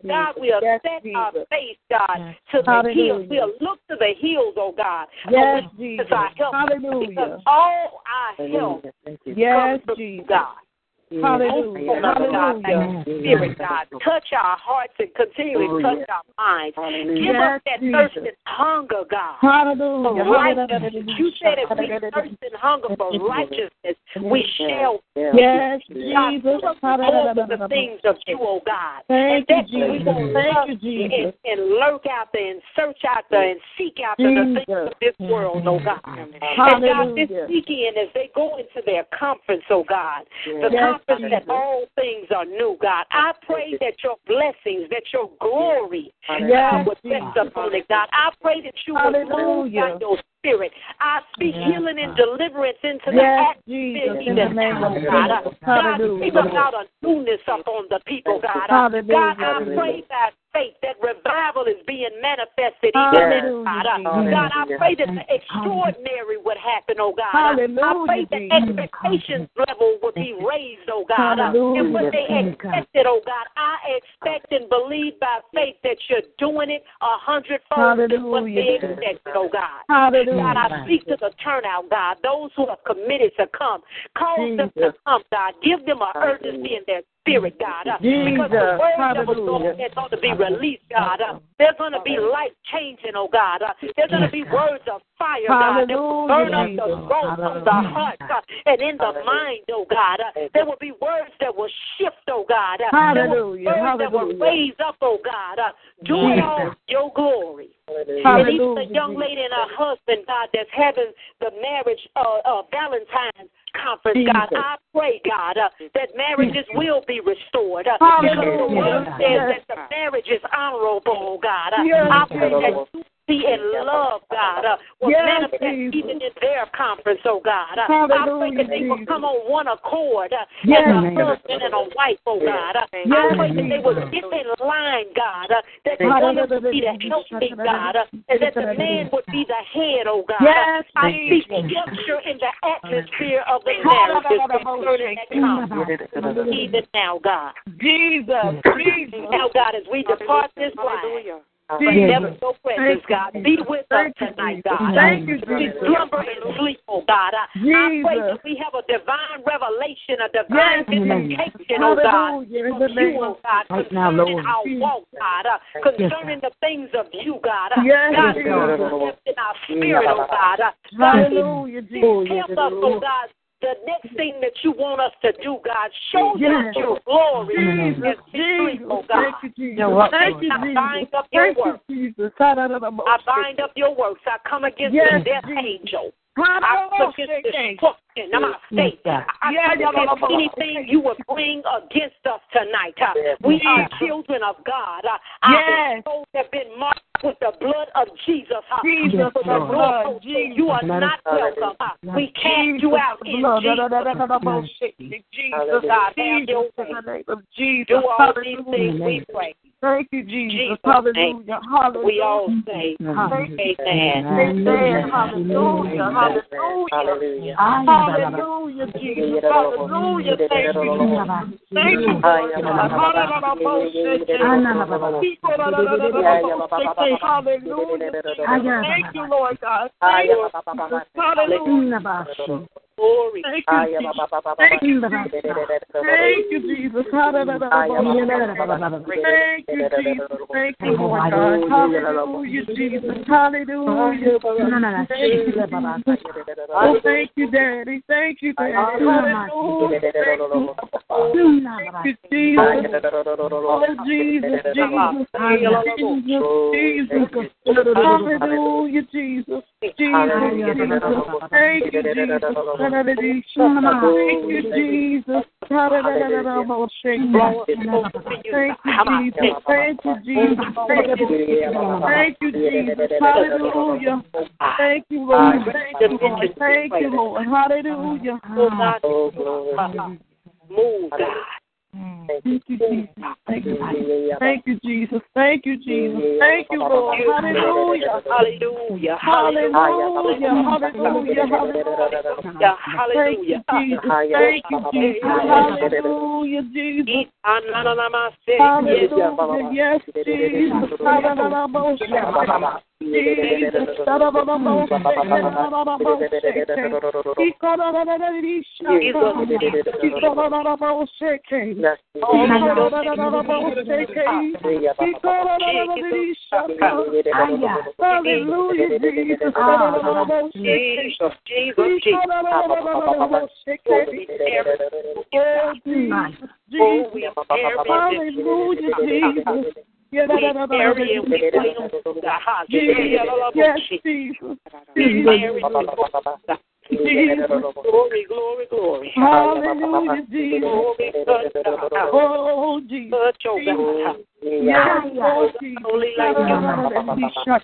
God, we'll set our face, God, to the hills. We'll look to the hills, oh God. Yes, Jesus. Our help, Hallelujah. Because all our help Yes, comes Jesus. God. Hallelujah. Oh, God, Hallelujah. Spirit, God, touch our hearts and continually touch our minds. Give us that thirst and hunger, God. Hallelujah. For righteousness. You said if we thirst and hunger for righteousness, we shall. Yes, God, Jesus. fill us more with the things of you, oh God. and Thank you, that we Jesus. will Thank love you, Jesus. and, and lurk out there and search out there and seek after the things of this world, oh God. Mm-hmm. And God, this Hallelujah. weekend as they go into their conference, oh God, the Yes, conference that all things are new, God. I pray that your blessings, that your glory, Yes, God, would rest upon it, God. I pray that you would move by your spirit. I speak healing and deliverance into the Yes, atmosphere Jesus, the even now, of God. God, Hallelujah. bring about a newness upon the people, God. Hallelujah. God, I pray by faith that revival is being manifested even Hallelujah, God. God, I pray that the extraordinary would happen, oh God. I pray that expectations level would be raised, oh God. Uh, Hallelujah, And what they expected, oh God, I expect and believe by faith that you're doing it a hundredfold than what they expected, oh God. Hallelujah. Mm. God, I speak to the turnout, God. Those who have committed to come, cause them to come, God. Give them an urgency in their spirit, God. Uh, because the word that was Hallelujah. going to be released, God. Uh, there's going to be life changing, oh God. Uh, there's going to be words of fire, God. That will burn up the Hallelujah, of the heart uh, and in the mind, oh God. Uh, there will be words that will shift, oh God. Uh, there will be Hallelujah, words that will raise up, oh God. Uh, doing all your glory. And even Hallelujah, the young lady and her husband, God, that's having the marriage uh, uh, Valentine's conference, God, I pray, God, uh, that marriages will be restored. Uh, because the word says Yes. that the marriage is honorable, God. Uh, Yes. I pray that unity and love, God, uh, will Yes, manifest Jesus. even in their conference, oh God. Uh, I pray that they will come on one accord uh, Yes. as a husband and a wife, oh God. Uh, I Yes, pray that they will Jesus. get in line, God, uh, that the woman would be the helpmate, God, uh, and that the man would be the head, oh God. Yes, I speak Jesus. structure in the atmosphere of the marriages concerning that conference. Even now, God. Jesus. Jesus. Now, God, as we depart this life, but Jesus. never so precious, God. Be with us tonight, God. Thank you, We Jesus. slumber and sleep, oh God. I, I pray that we have a divine revelation, a divine Yes, Jesus. visitation, oh God, Hallelujah, from you, oh God, Right now, concerning Lord. our walk, God, uh, concerning the things of you, God. Uh, Yes, God, Jesus. lift in our spirit, oh God. Uh, God, Hallelujah, Jesus. Help us, oh God. The next thing that you want us to do, God, show Yes. us your glory Jesus, as victory, Jesus. oh God. Thank you, Jesus. Thank you, I Jesus. bind up your Thank you, work. Jesus. I bind up your works. I come against Yes, the death Jesus. angel. I come against destruction. I'm not faith. I Yeah, come yeah, yeah, against yeah, yeah. anything you would bring against us tonight. We are children of God. Uh, Yes. Our souls have been marked with the blood of Jesus. uh, Jesus, the blood. Jesus. You are not welcome. uh, We cast you out in Blood. Jesus. Jesus. God, have your way. in the name of Jesus. Do all these things we pray. Thank you, Jesus. Hallelujah. Hallelujah. We all say, Hallelujah. Amen. Amen. Hallelujah. Hallelujah. Hallelujah, Jesus. Hallelujah. Thank you, Jesus. Thank you, Hallelujah. Thank you, Lord God. Hallelujah. Glory. Thank you, Jesus. Thank you, Jesus. Thank you, Jesus. Hallelujah. Thank you, Jesus. Thank you, Lord God. Hallelujah, Jesus. Hallelujah. Thank you, Jesus. Oh, thank you, Daddy. Thank you, Daddy. Hallelujah. Thank you, Jesus. Oh, Jesus, Jesus, Jesus. Hallelujah. Jesus, Jesus. Thank you, Jesus. Thank you, Jesus. Thank you, Jesus. Thank you, Jesus. Thank you, Jesus. Hallelujah. Thank you, Lord. Thank you, Lord. Thank you, Lord. Hallelujah. Move, God. Mm. Thank you, Jesus. Thank you, Jesus. Thank you, Jesus. Thank you, Jesus. Thank you, Lord. Hallelujah. Hallelujah. Hallelujah. Hallelujah. Hallelujah. Hallelujah. Thank you, Jesus. Thank you, Jesus. Hallelujah, Jesus. Hallelujah. Yes, Jesus. Hallelujah. Hallelujah, Jesus. Jesus, Jesus, Jesus. Hallelujah, Jesus. Yes, Jesus. Glory, glory, glory. Hallelujah, Jesus. Oh, Jesus. Yes, Lord Jesus. Jesus,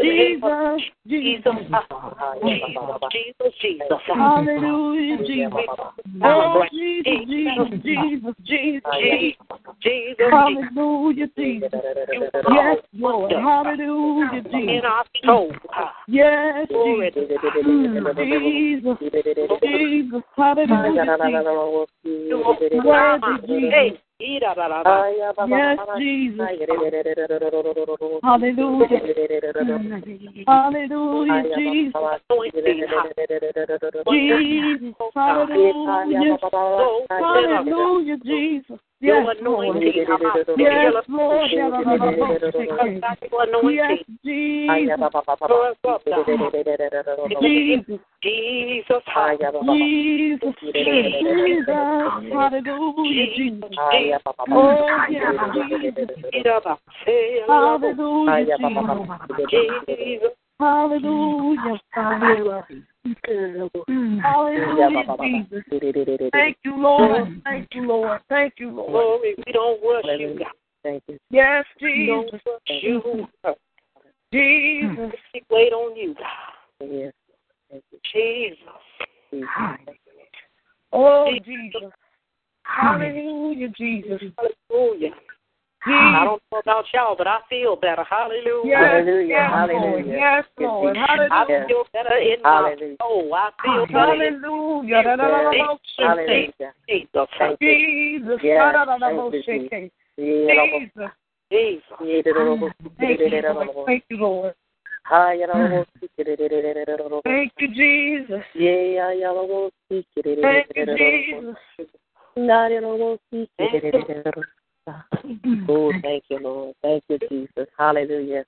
Jesus. Jesus, Jesus. Hallelujah, Jesus. Oh, Jesus, Jesus, Jesus, Jesus. Jesus. Hallelujah, Jesus. Yes, Lord. Hallelujah, In Jesus. our soul. Yes, Glory Jesus. Mm, to God. Jesus, Jesus, hallelujah, Jesus. Worthy, Jesus. Yes, Jesus. Hallelujah. Hallelujah, Jesus. Jesus, hallelujah. Hallelujah, Jesus. Yes, Lord. Yes, Lord. Yes, Jesus. Jesus. Jesus, Jesus, Jesus, hallelujah, Jesus. Oh, yes, Jesus. Hallelujah, Jesus. Jesus. Hallelujah. Hallelujah. Hallelujah, Jesus. Thank you, Lord. Thank you, Lord. Thank you, Lord. Glory, we don't rush you, God. Thank you. Yes, We don't Jesus. rush you. Mm-hmm. Jesus. We wait on you, God. Yes. Thank you. Jesus. Oh, Jesus. Hallelujah, Jesus. Hallelujah. I don't know about y'all, but I feel better. Hallelujah. Yes, Hallelujah, yes, Lord. hallelujah. Yes, Lord. I Hallelujah. feel better in my soul. I feel better in Hallelujah. Da, shake. Hallelujah. Jesus. Thank you. Jesus. Yes, thank you, Jesus. Jesus. Thank you, Lord. Thank you, Lord. Thank you, Jesus. Thank you, Jesus. Oh, thank you, Lord. Thank you, Jesus. Hallelujah.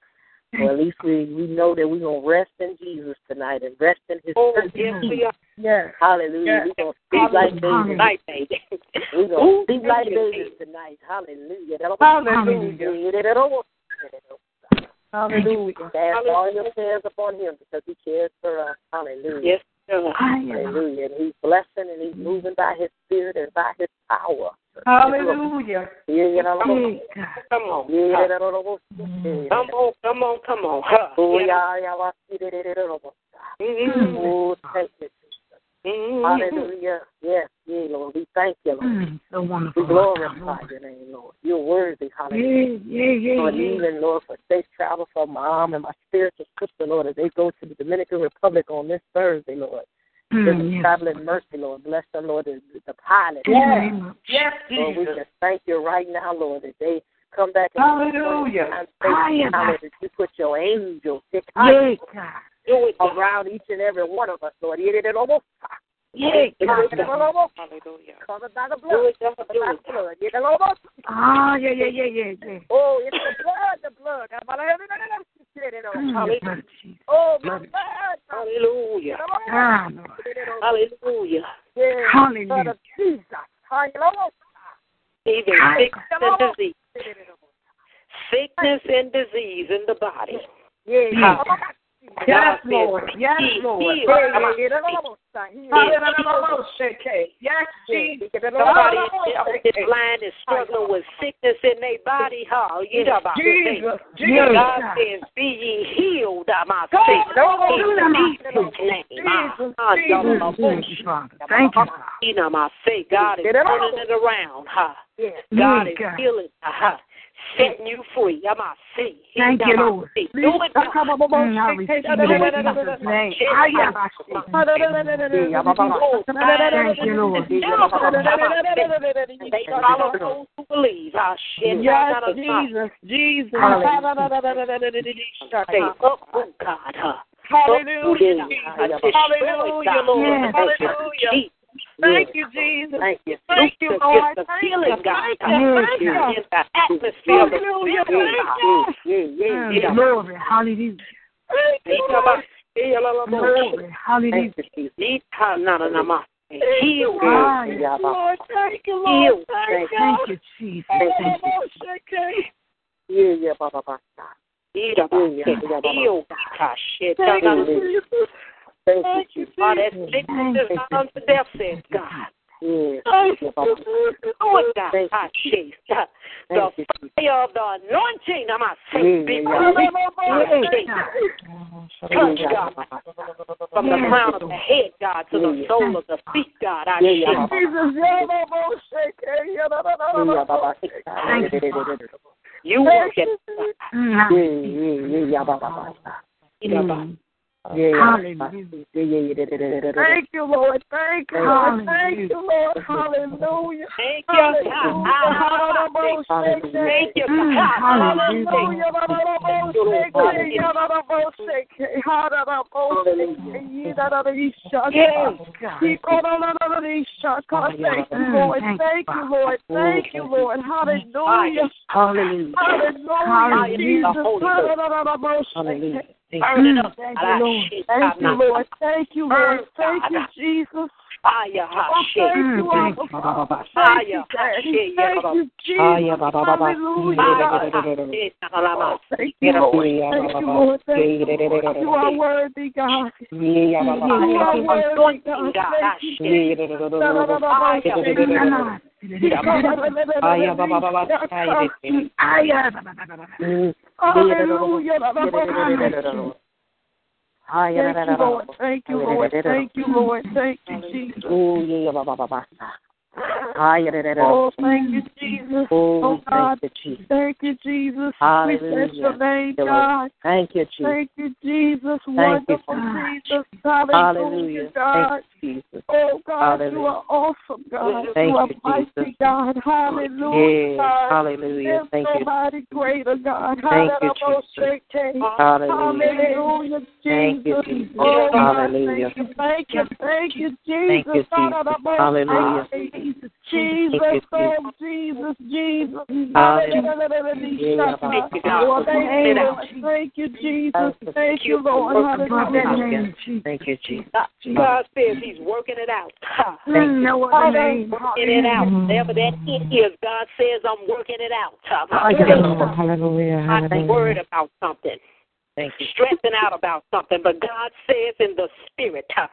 Well, at least we, we know that we're going to rest in Jesus tonight and rest in His Oh, yes, we are. Yes. Hallelujah. Yes. We're going to speak like babies. Tonight, baby. We're going to speak like babies tonight. Hallelujah. Hallelujah. Cast all your cares upon Him because He cares for us. Hallelujah. Yes, sir. Hallelujah. And He's blessing and He's mm. moving by His Spirit and by His power. Hallelujah. Yeah, you know, Come on. Come on, come on, come on. Huh. Oh, thank you. Mhm. Hallelujah. Yes, yeah, Lord. We thank you, Lord. So wonderful. We glorify your name, Lord. You're worthy. Hallelujah. Yeah, yeah, yeah, Lord, yeah. even, Lord, for safe travel for my mom and my spiritual sister, Lord, as they go to the Dominican Republic on this Thursday, Lord. Give them Mm, traveling mercy, Lord. Bless the Lord, the, the pilot. In the name of- Yes, Lord, we just thank you right now, Lord, that they come back and Hallelujah. and say, Hallelujah, that you put your angels Yeah, God. Do it, God. around each and every one of us, Lord. Yeah, that almost Yeah, God. Hallelujah. covered by the blood. it, Covered by the God. blood. Yeah, that almost. Ah, yeah, yeah, yeah, yeah, yeah. Oh, it's the blood, the blood. Hallelujah. Oh, my God. Hallelujah. Ah. Hallelujah. Hallelujah. blood of Jesus. Hallelujah. Even sickness and disease. Sickness and disease in the body. Yeah, Yes. yeah. Yes, Lord. Yes, Lord. Yes, Jesus. Somebody on this line is struggling with sickness in their body. Huh? You know about Jesus. Jesus. God says, "Be ye healed." I'm. In Jesus' name. Jesus, Ah, Jesus. Thank you, Father. Thank you, know, my say God is turning it around. Huh? God is healing. Uh-huh. Setting you free. Out see. Thank you, Lord. Do it, I receive it in Jesus' name. I am a Thank you, Lord. They follow those who believe. Ah. Yes, Jesus, Jesus. Say, oh, oh, God, huh? Hallelujah. Oh, Hallelujah, Hallelujah, Lord. Hallelujah. Thank you, Jesus. Thank you. Thank you, Loose the Lord. gift of Thank healing, you. God. Thank you. Thank In you. the atmosphere. of the Hallelujah. Spirit. Thank Yeah, yeah, yeah. Mm, Glory. Hallelujah. Glory. Hallelujah. Heal. Ah, you, Lord. Thank you, Heal. Lord. Thank you. Thank you, Jesus. Thank you. Heal. Ah, shit. Thank you, Jesus. Thank you, Ah, that Jesus. sickness is not unto death, says God. Thank you, Jesus. Oh, God. Ah, shit. The fire of the anointing, I'm not saying, be Touch God. From the crown of the head, God, to the sole of the feet, God. I shit. Thank you, Father. You work it. Mm, I receive Mm. it. Hallelujah. Thank you, Lord. Thank you, Lord. Thank you, Lord. Hallelujah. Thank you, God. Hallelujah. Thank you, Mm, God. hallelujah. Lord. Thank you, Lord. Thank you, Lord. Hallelujah. Hallelujah. Hallelujah. Jesus. Hallelujah. Burn it up. Thank you, Lord. Thank you, Lord. Thank you, Lord. Thank you, Jesus. Fire, Oh, hot shit. thank you, Abba thank you. Father. Thank Fire, you, hot Daddy. shit. Thank you, Jesus. Hallelujah. Fire, God. hot shit. Thank you, Lord. Thank you, Lord. Thank you, Lord. You are worthy, God. You are worthy, God. Thank you, Hallelujah. Thank you, Lord. Thank you, Lord. Thank you, Lord. Thank you, Jesus. Oh, thank you, mm. Jesus. Oh, oh God. Thank you, Jesus. We bless your name, God. Thank you, Jesus. Thank you, Jesus. Thank you, Wonderful Jesus. Jesus. Hallelujah, Hallelujah. God. Thank you, Jesus. Oh, God, you are awesome, God. Thank you are you, mighty, Jesus. God. Hallelujah. God. Hallelujah. There's Thank you. nobody greater, God. Thank you, Jesus. Hallelujah. Hallelujah, Thank you, Jesus. Jesus. Oh, Hallelujah. Thank you, thank you, thank Thank you, Jesus. Hallelujah. Jesus, Thank you, oh, Jesus, Jesus. Thank you, Lord. Thank you, Jesus. Thank you, Lord. Thank you, Jesus. God says He's working it out. Ha. Thank you. No other name. Working it out. Whatever that it is, God says I'm working it out. Hallelujah. I'm worried about something. Thank you. Stressing out about something, but God says in the spirit that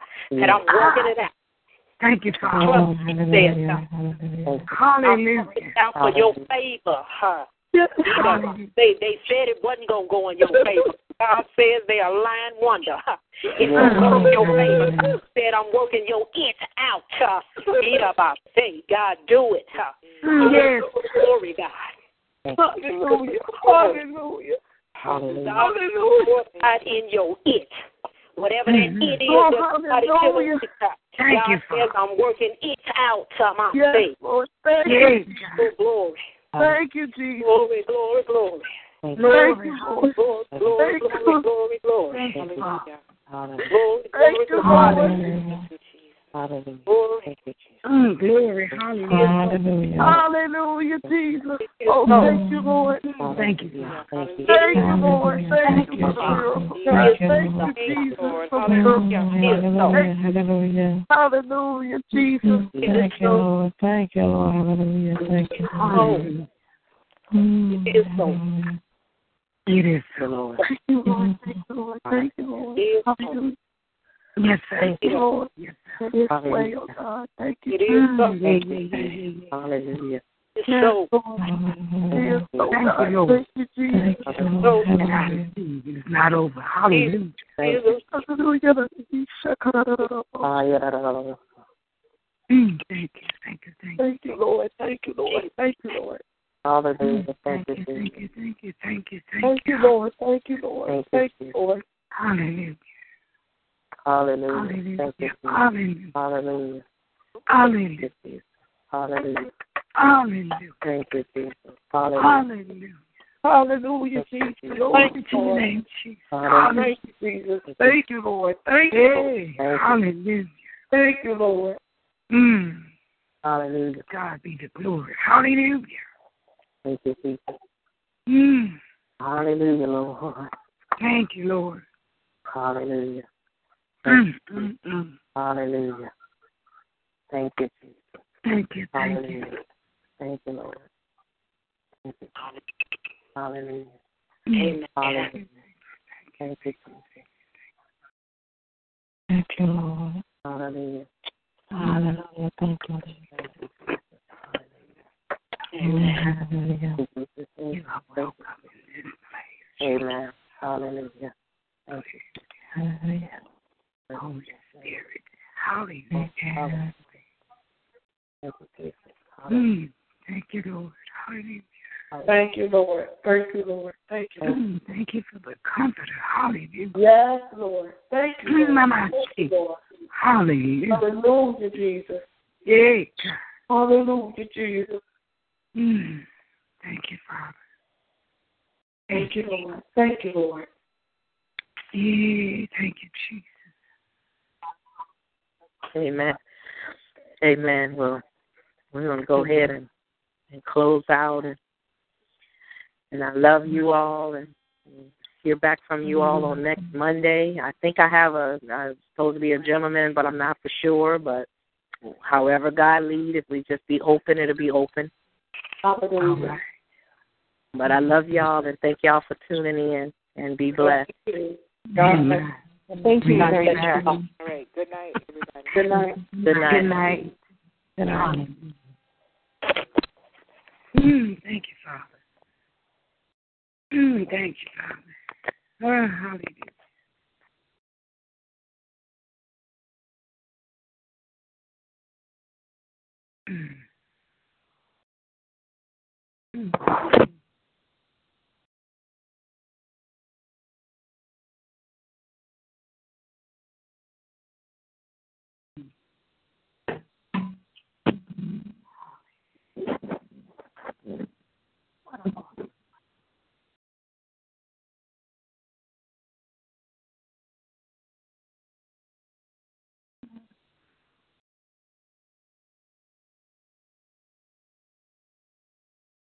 I'm working it out. Thank you, Father. Trust oh, me, says God. Hallelujah. It's out for your favor. Huh? They they said it wasn't gonna go in your favor. God says they are lying wonder. Huh? It's gonna go in your favor. God said I'm working your it out. Huh? Eat about say, God do it. Huh? Mm. Yes. Glory God. Hallelujah. Hallelujah. Hallelujah. Hallelujah. God in your it. Whatever that mm-hmm. it is, Oh, that somebody tell hallelujah. you, huh? Thank God you, says I'm working it out. Huh? My Yes, faith. Lord. Thank Yes. you. Oh, glory. Thank you, Jesus. Glory, glory, glory. Thank Glory. you, Lord. Glory, glory, Thank glory, you. glory, glory. Thank you, Father. Hallelujah. Glory, Thank you, glory, Lord. Hallelujah. Hallelujah. glory. Thank you, Jesus. Mm, glory. Hallelujah. Hallelujah, Jesus. Oh, thank you, Lord. Thank you. Thank you. Thank you, Lord. Thank you for the miracle. God, thank you, Jesus, for the. Hallelujah. Hallelujah, Jesus. Thank you, Lord. Thank you, Lord. Hallelujah. Thank you. Hallelujah. Mm. It is so. It is the Lord. Thank you, Lord. Thank you, Lord. Thank you, Lord. It is so. Hallelujah. Yes. Thank you, Lord. Yes, sir. It is well, God. Thank you. It is so. Hallelujah. It's so. It is so, Thank you, Lord. Thank you, Jesus. So. It's not over. Hallelujah. Thank Hallelujah. Ah. Mm, Thank you, thank you, thank you. Thank you, Lord. Thank you, Lord. Thank you, Lord. Hallelujah. Thank Thank you, you, thank you, thank you, thank you, thank Thank you, Lord. Thank you, Lord. Thank you, Thank you, Jesus. Lord. Hallelujah. Hallelujah. Thank you, Hallelujah. Hallelujah. Hallelujah. Hallelujah. Thank you, Jesus. Hallelujah. Hallelujah. Thank you, Jesus. Hallelujah. Hallelujah. Hallelujah, Jesus. Glory Thank you, to your Lord. name, Jesus. Thank you, Jesus. Thank you, Lord. Thank you. Thank you. hallelujah. Thank you, Lord. Mm. Hallelujah. God be the glory. Hallelujah. Thank you, Jesus. Mm. Hallelujah, Lord. Thank you, Lord. Hallelujah. Mm, mm, mm. Hallelujah. Thank you, Jesus. Thank you, thank you. Thank you, Lord. Thank you. Hallelujah. Mm. Hallelujah. Thank you, Jesus. Thank you, Lord. Hallelujah. Hallelujah. Thank you, Lord. Thank you, Hallelujah. You, You are welcome in this place. Amen. Hallelujah. Thank you. Hallelujah. Holy Spirit. Hallelujah. Thank Mm. Thank you, Lord. Hallelujah. Thank you, Lord. Thank you, Lord. Thank you. Mm. Thank you for the comforter. Hallelujah. Yes, Lord. Thank you, Lord. Mama. Thank you, Lord. Hallelujah. Hallelujah, Jesus. Yeah. Hallelujah, Jesus. Mm. Thank you, Father. Thank you, Lord. Thank you, Lord. Yeah. Thank you, Jesus. Amen. Amen. Well, we're going to go ahead and, and close out. And, and I love you all and, hear back from you all on next mm-hmm. Monday. I think I have a, I'm supposed to be a gentleman, but I'm not for sure. But however God lead, if we just be open, it'll be open. Hallelujah. But I love y'all and thank y'all for tuning in and be blessed. God bless. Thank you very much. All right. Good night, everybody. Good night. Good night. Good night. Good night. Mm. Thank you, Father. Mm. Thank you, Father. Oh, hallelujah. Mm. Mm.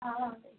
好了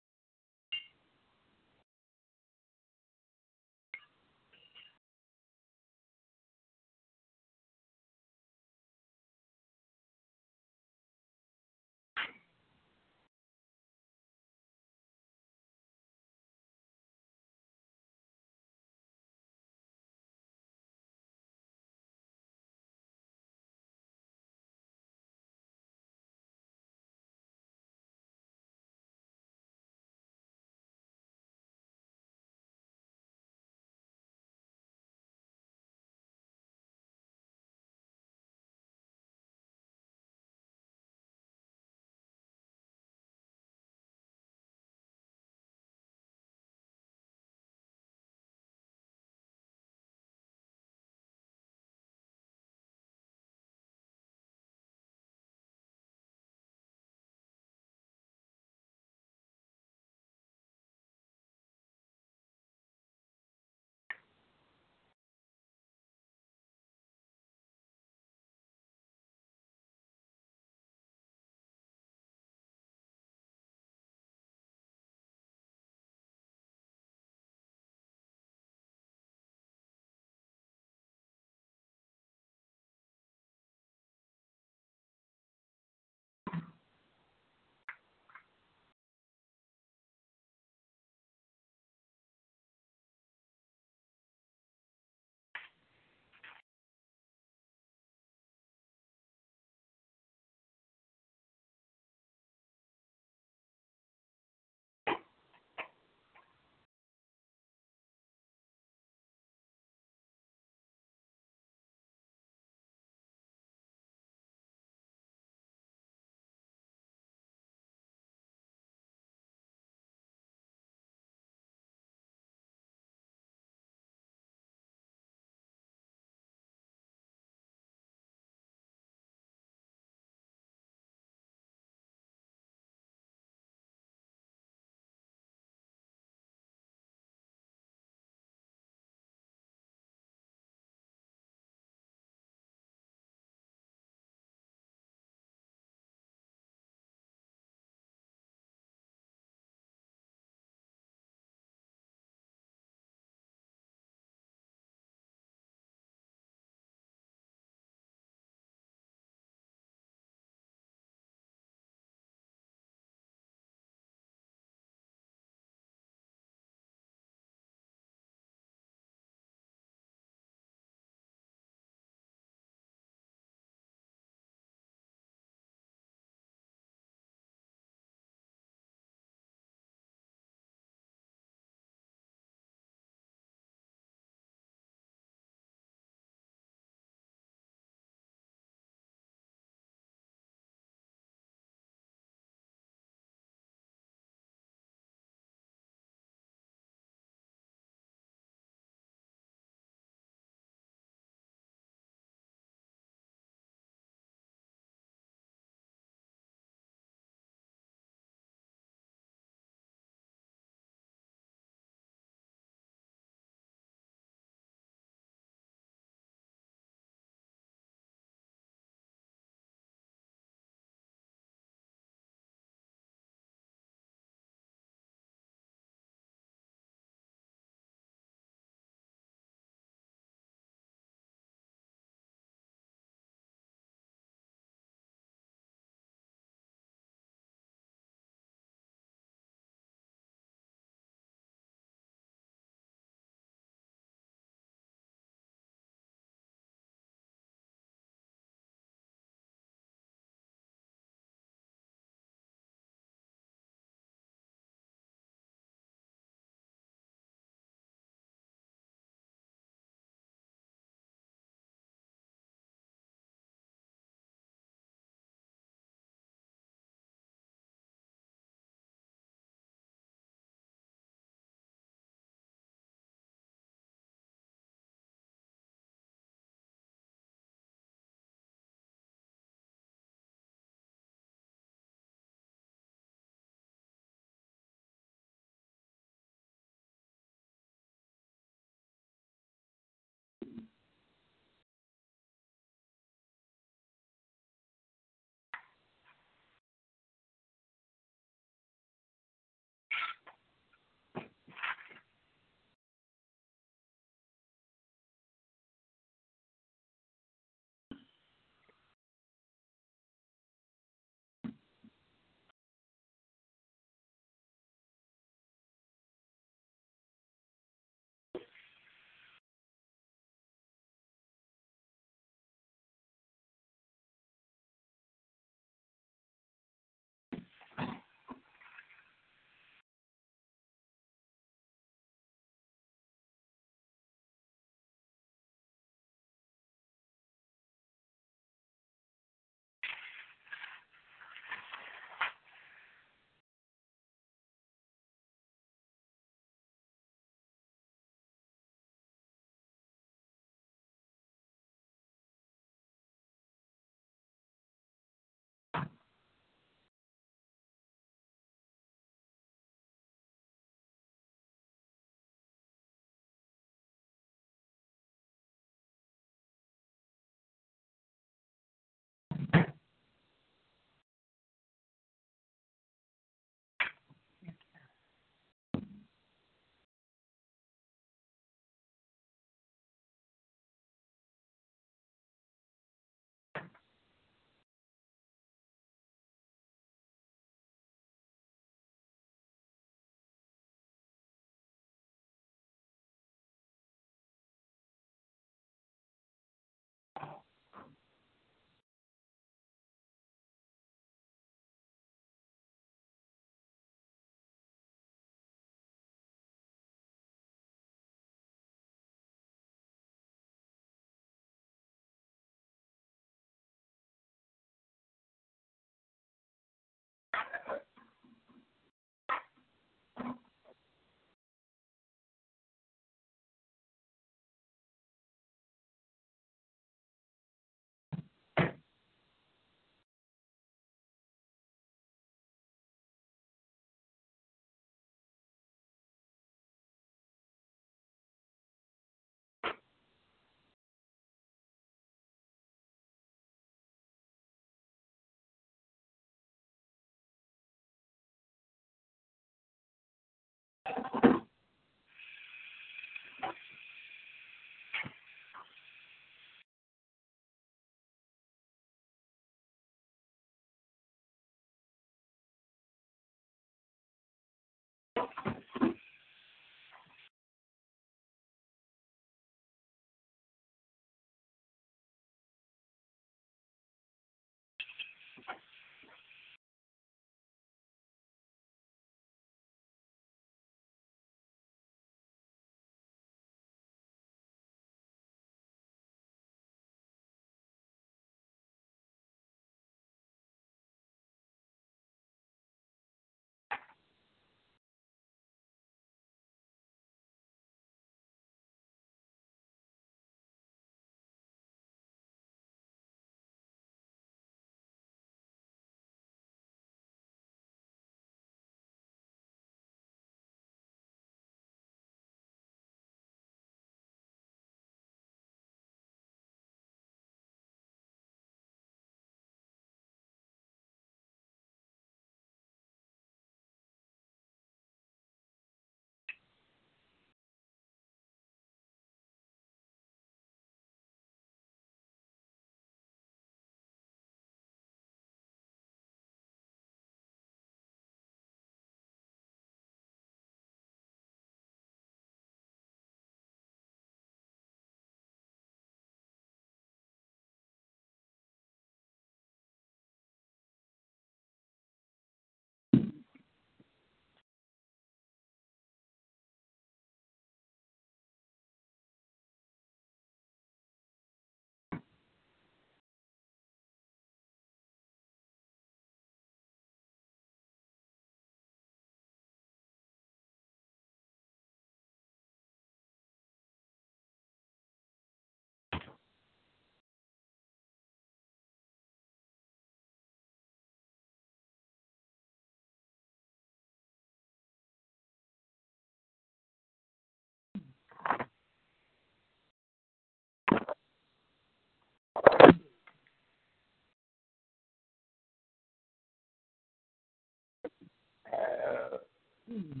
Thank hmm.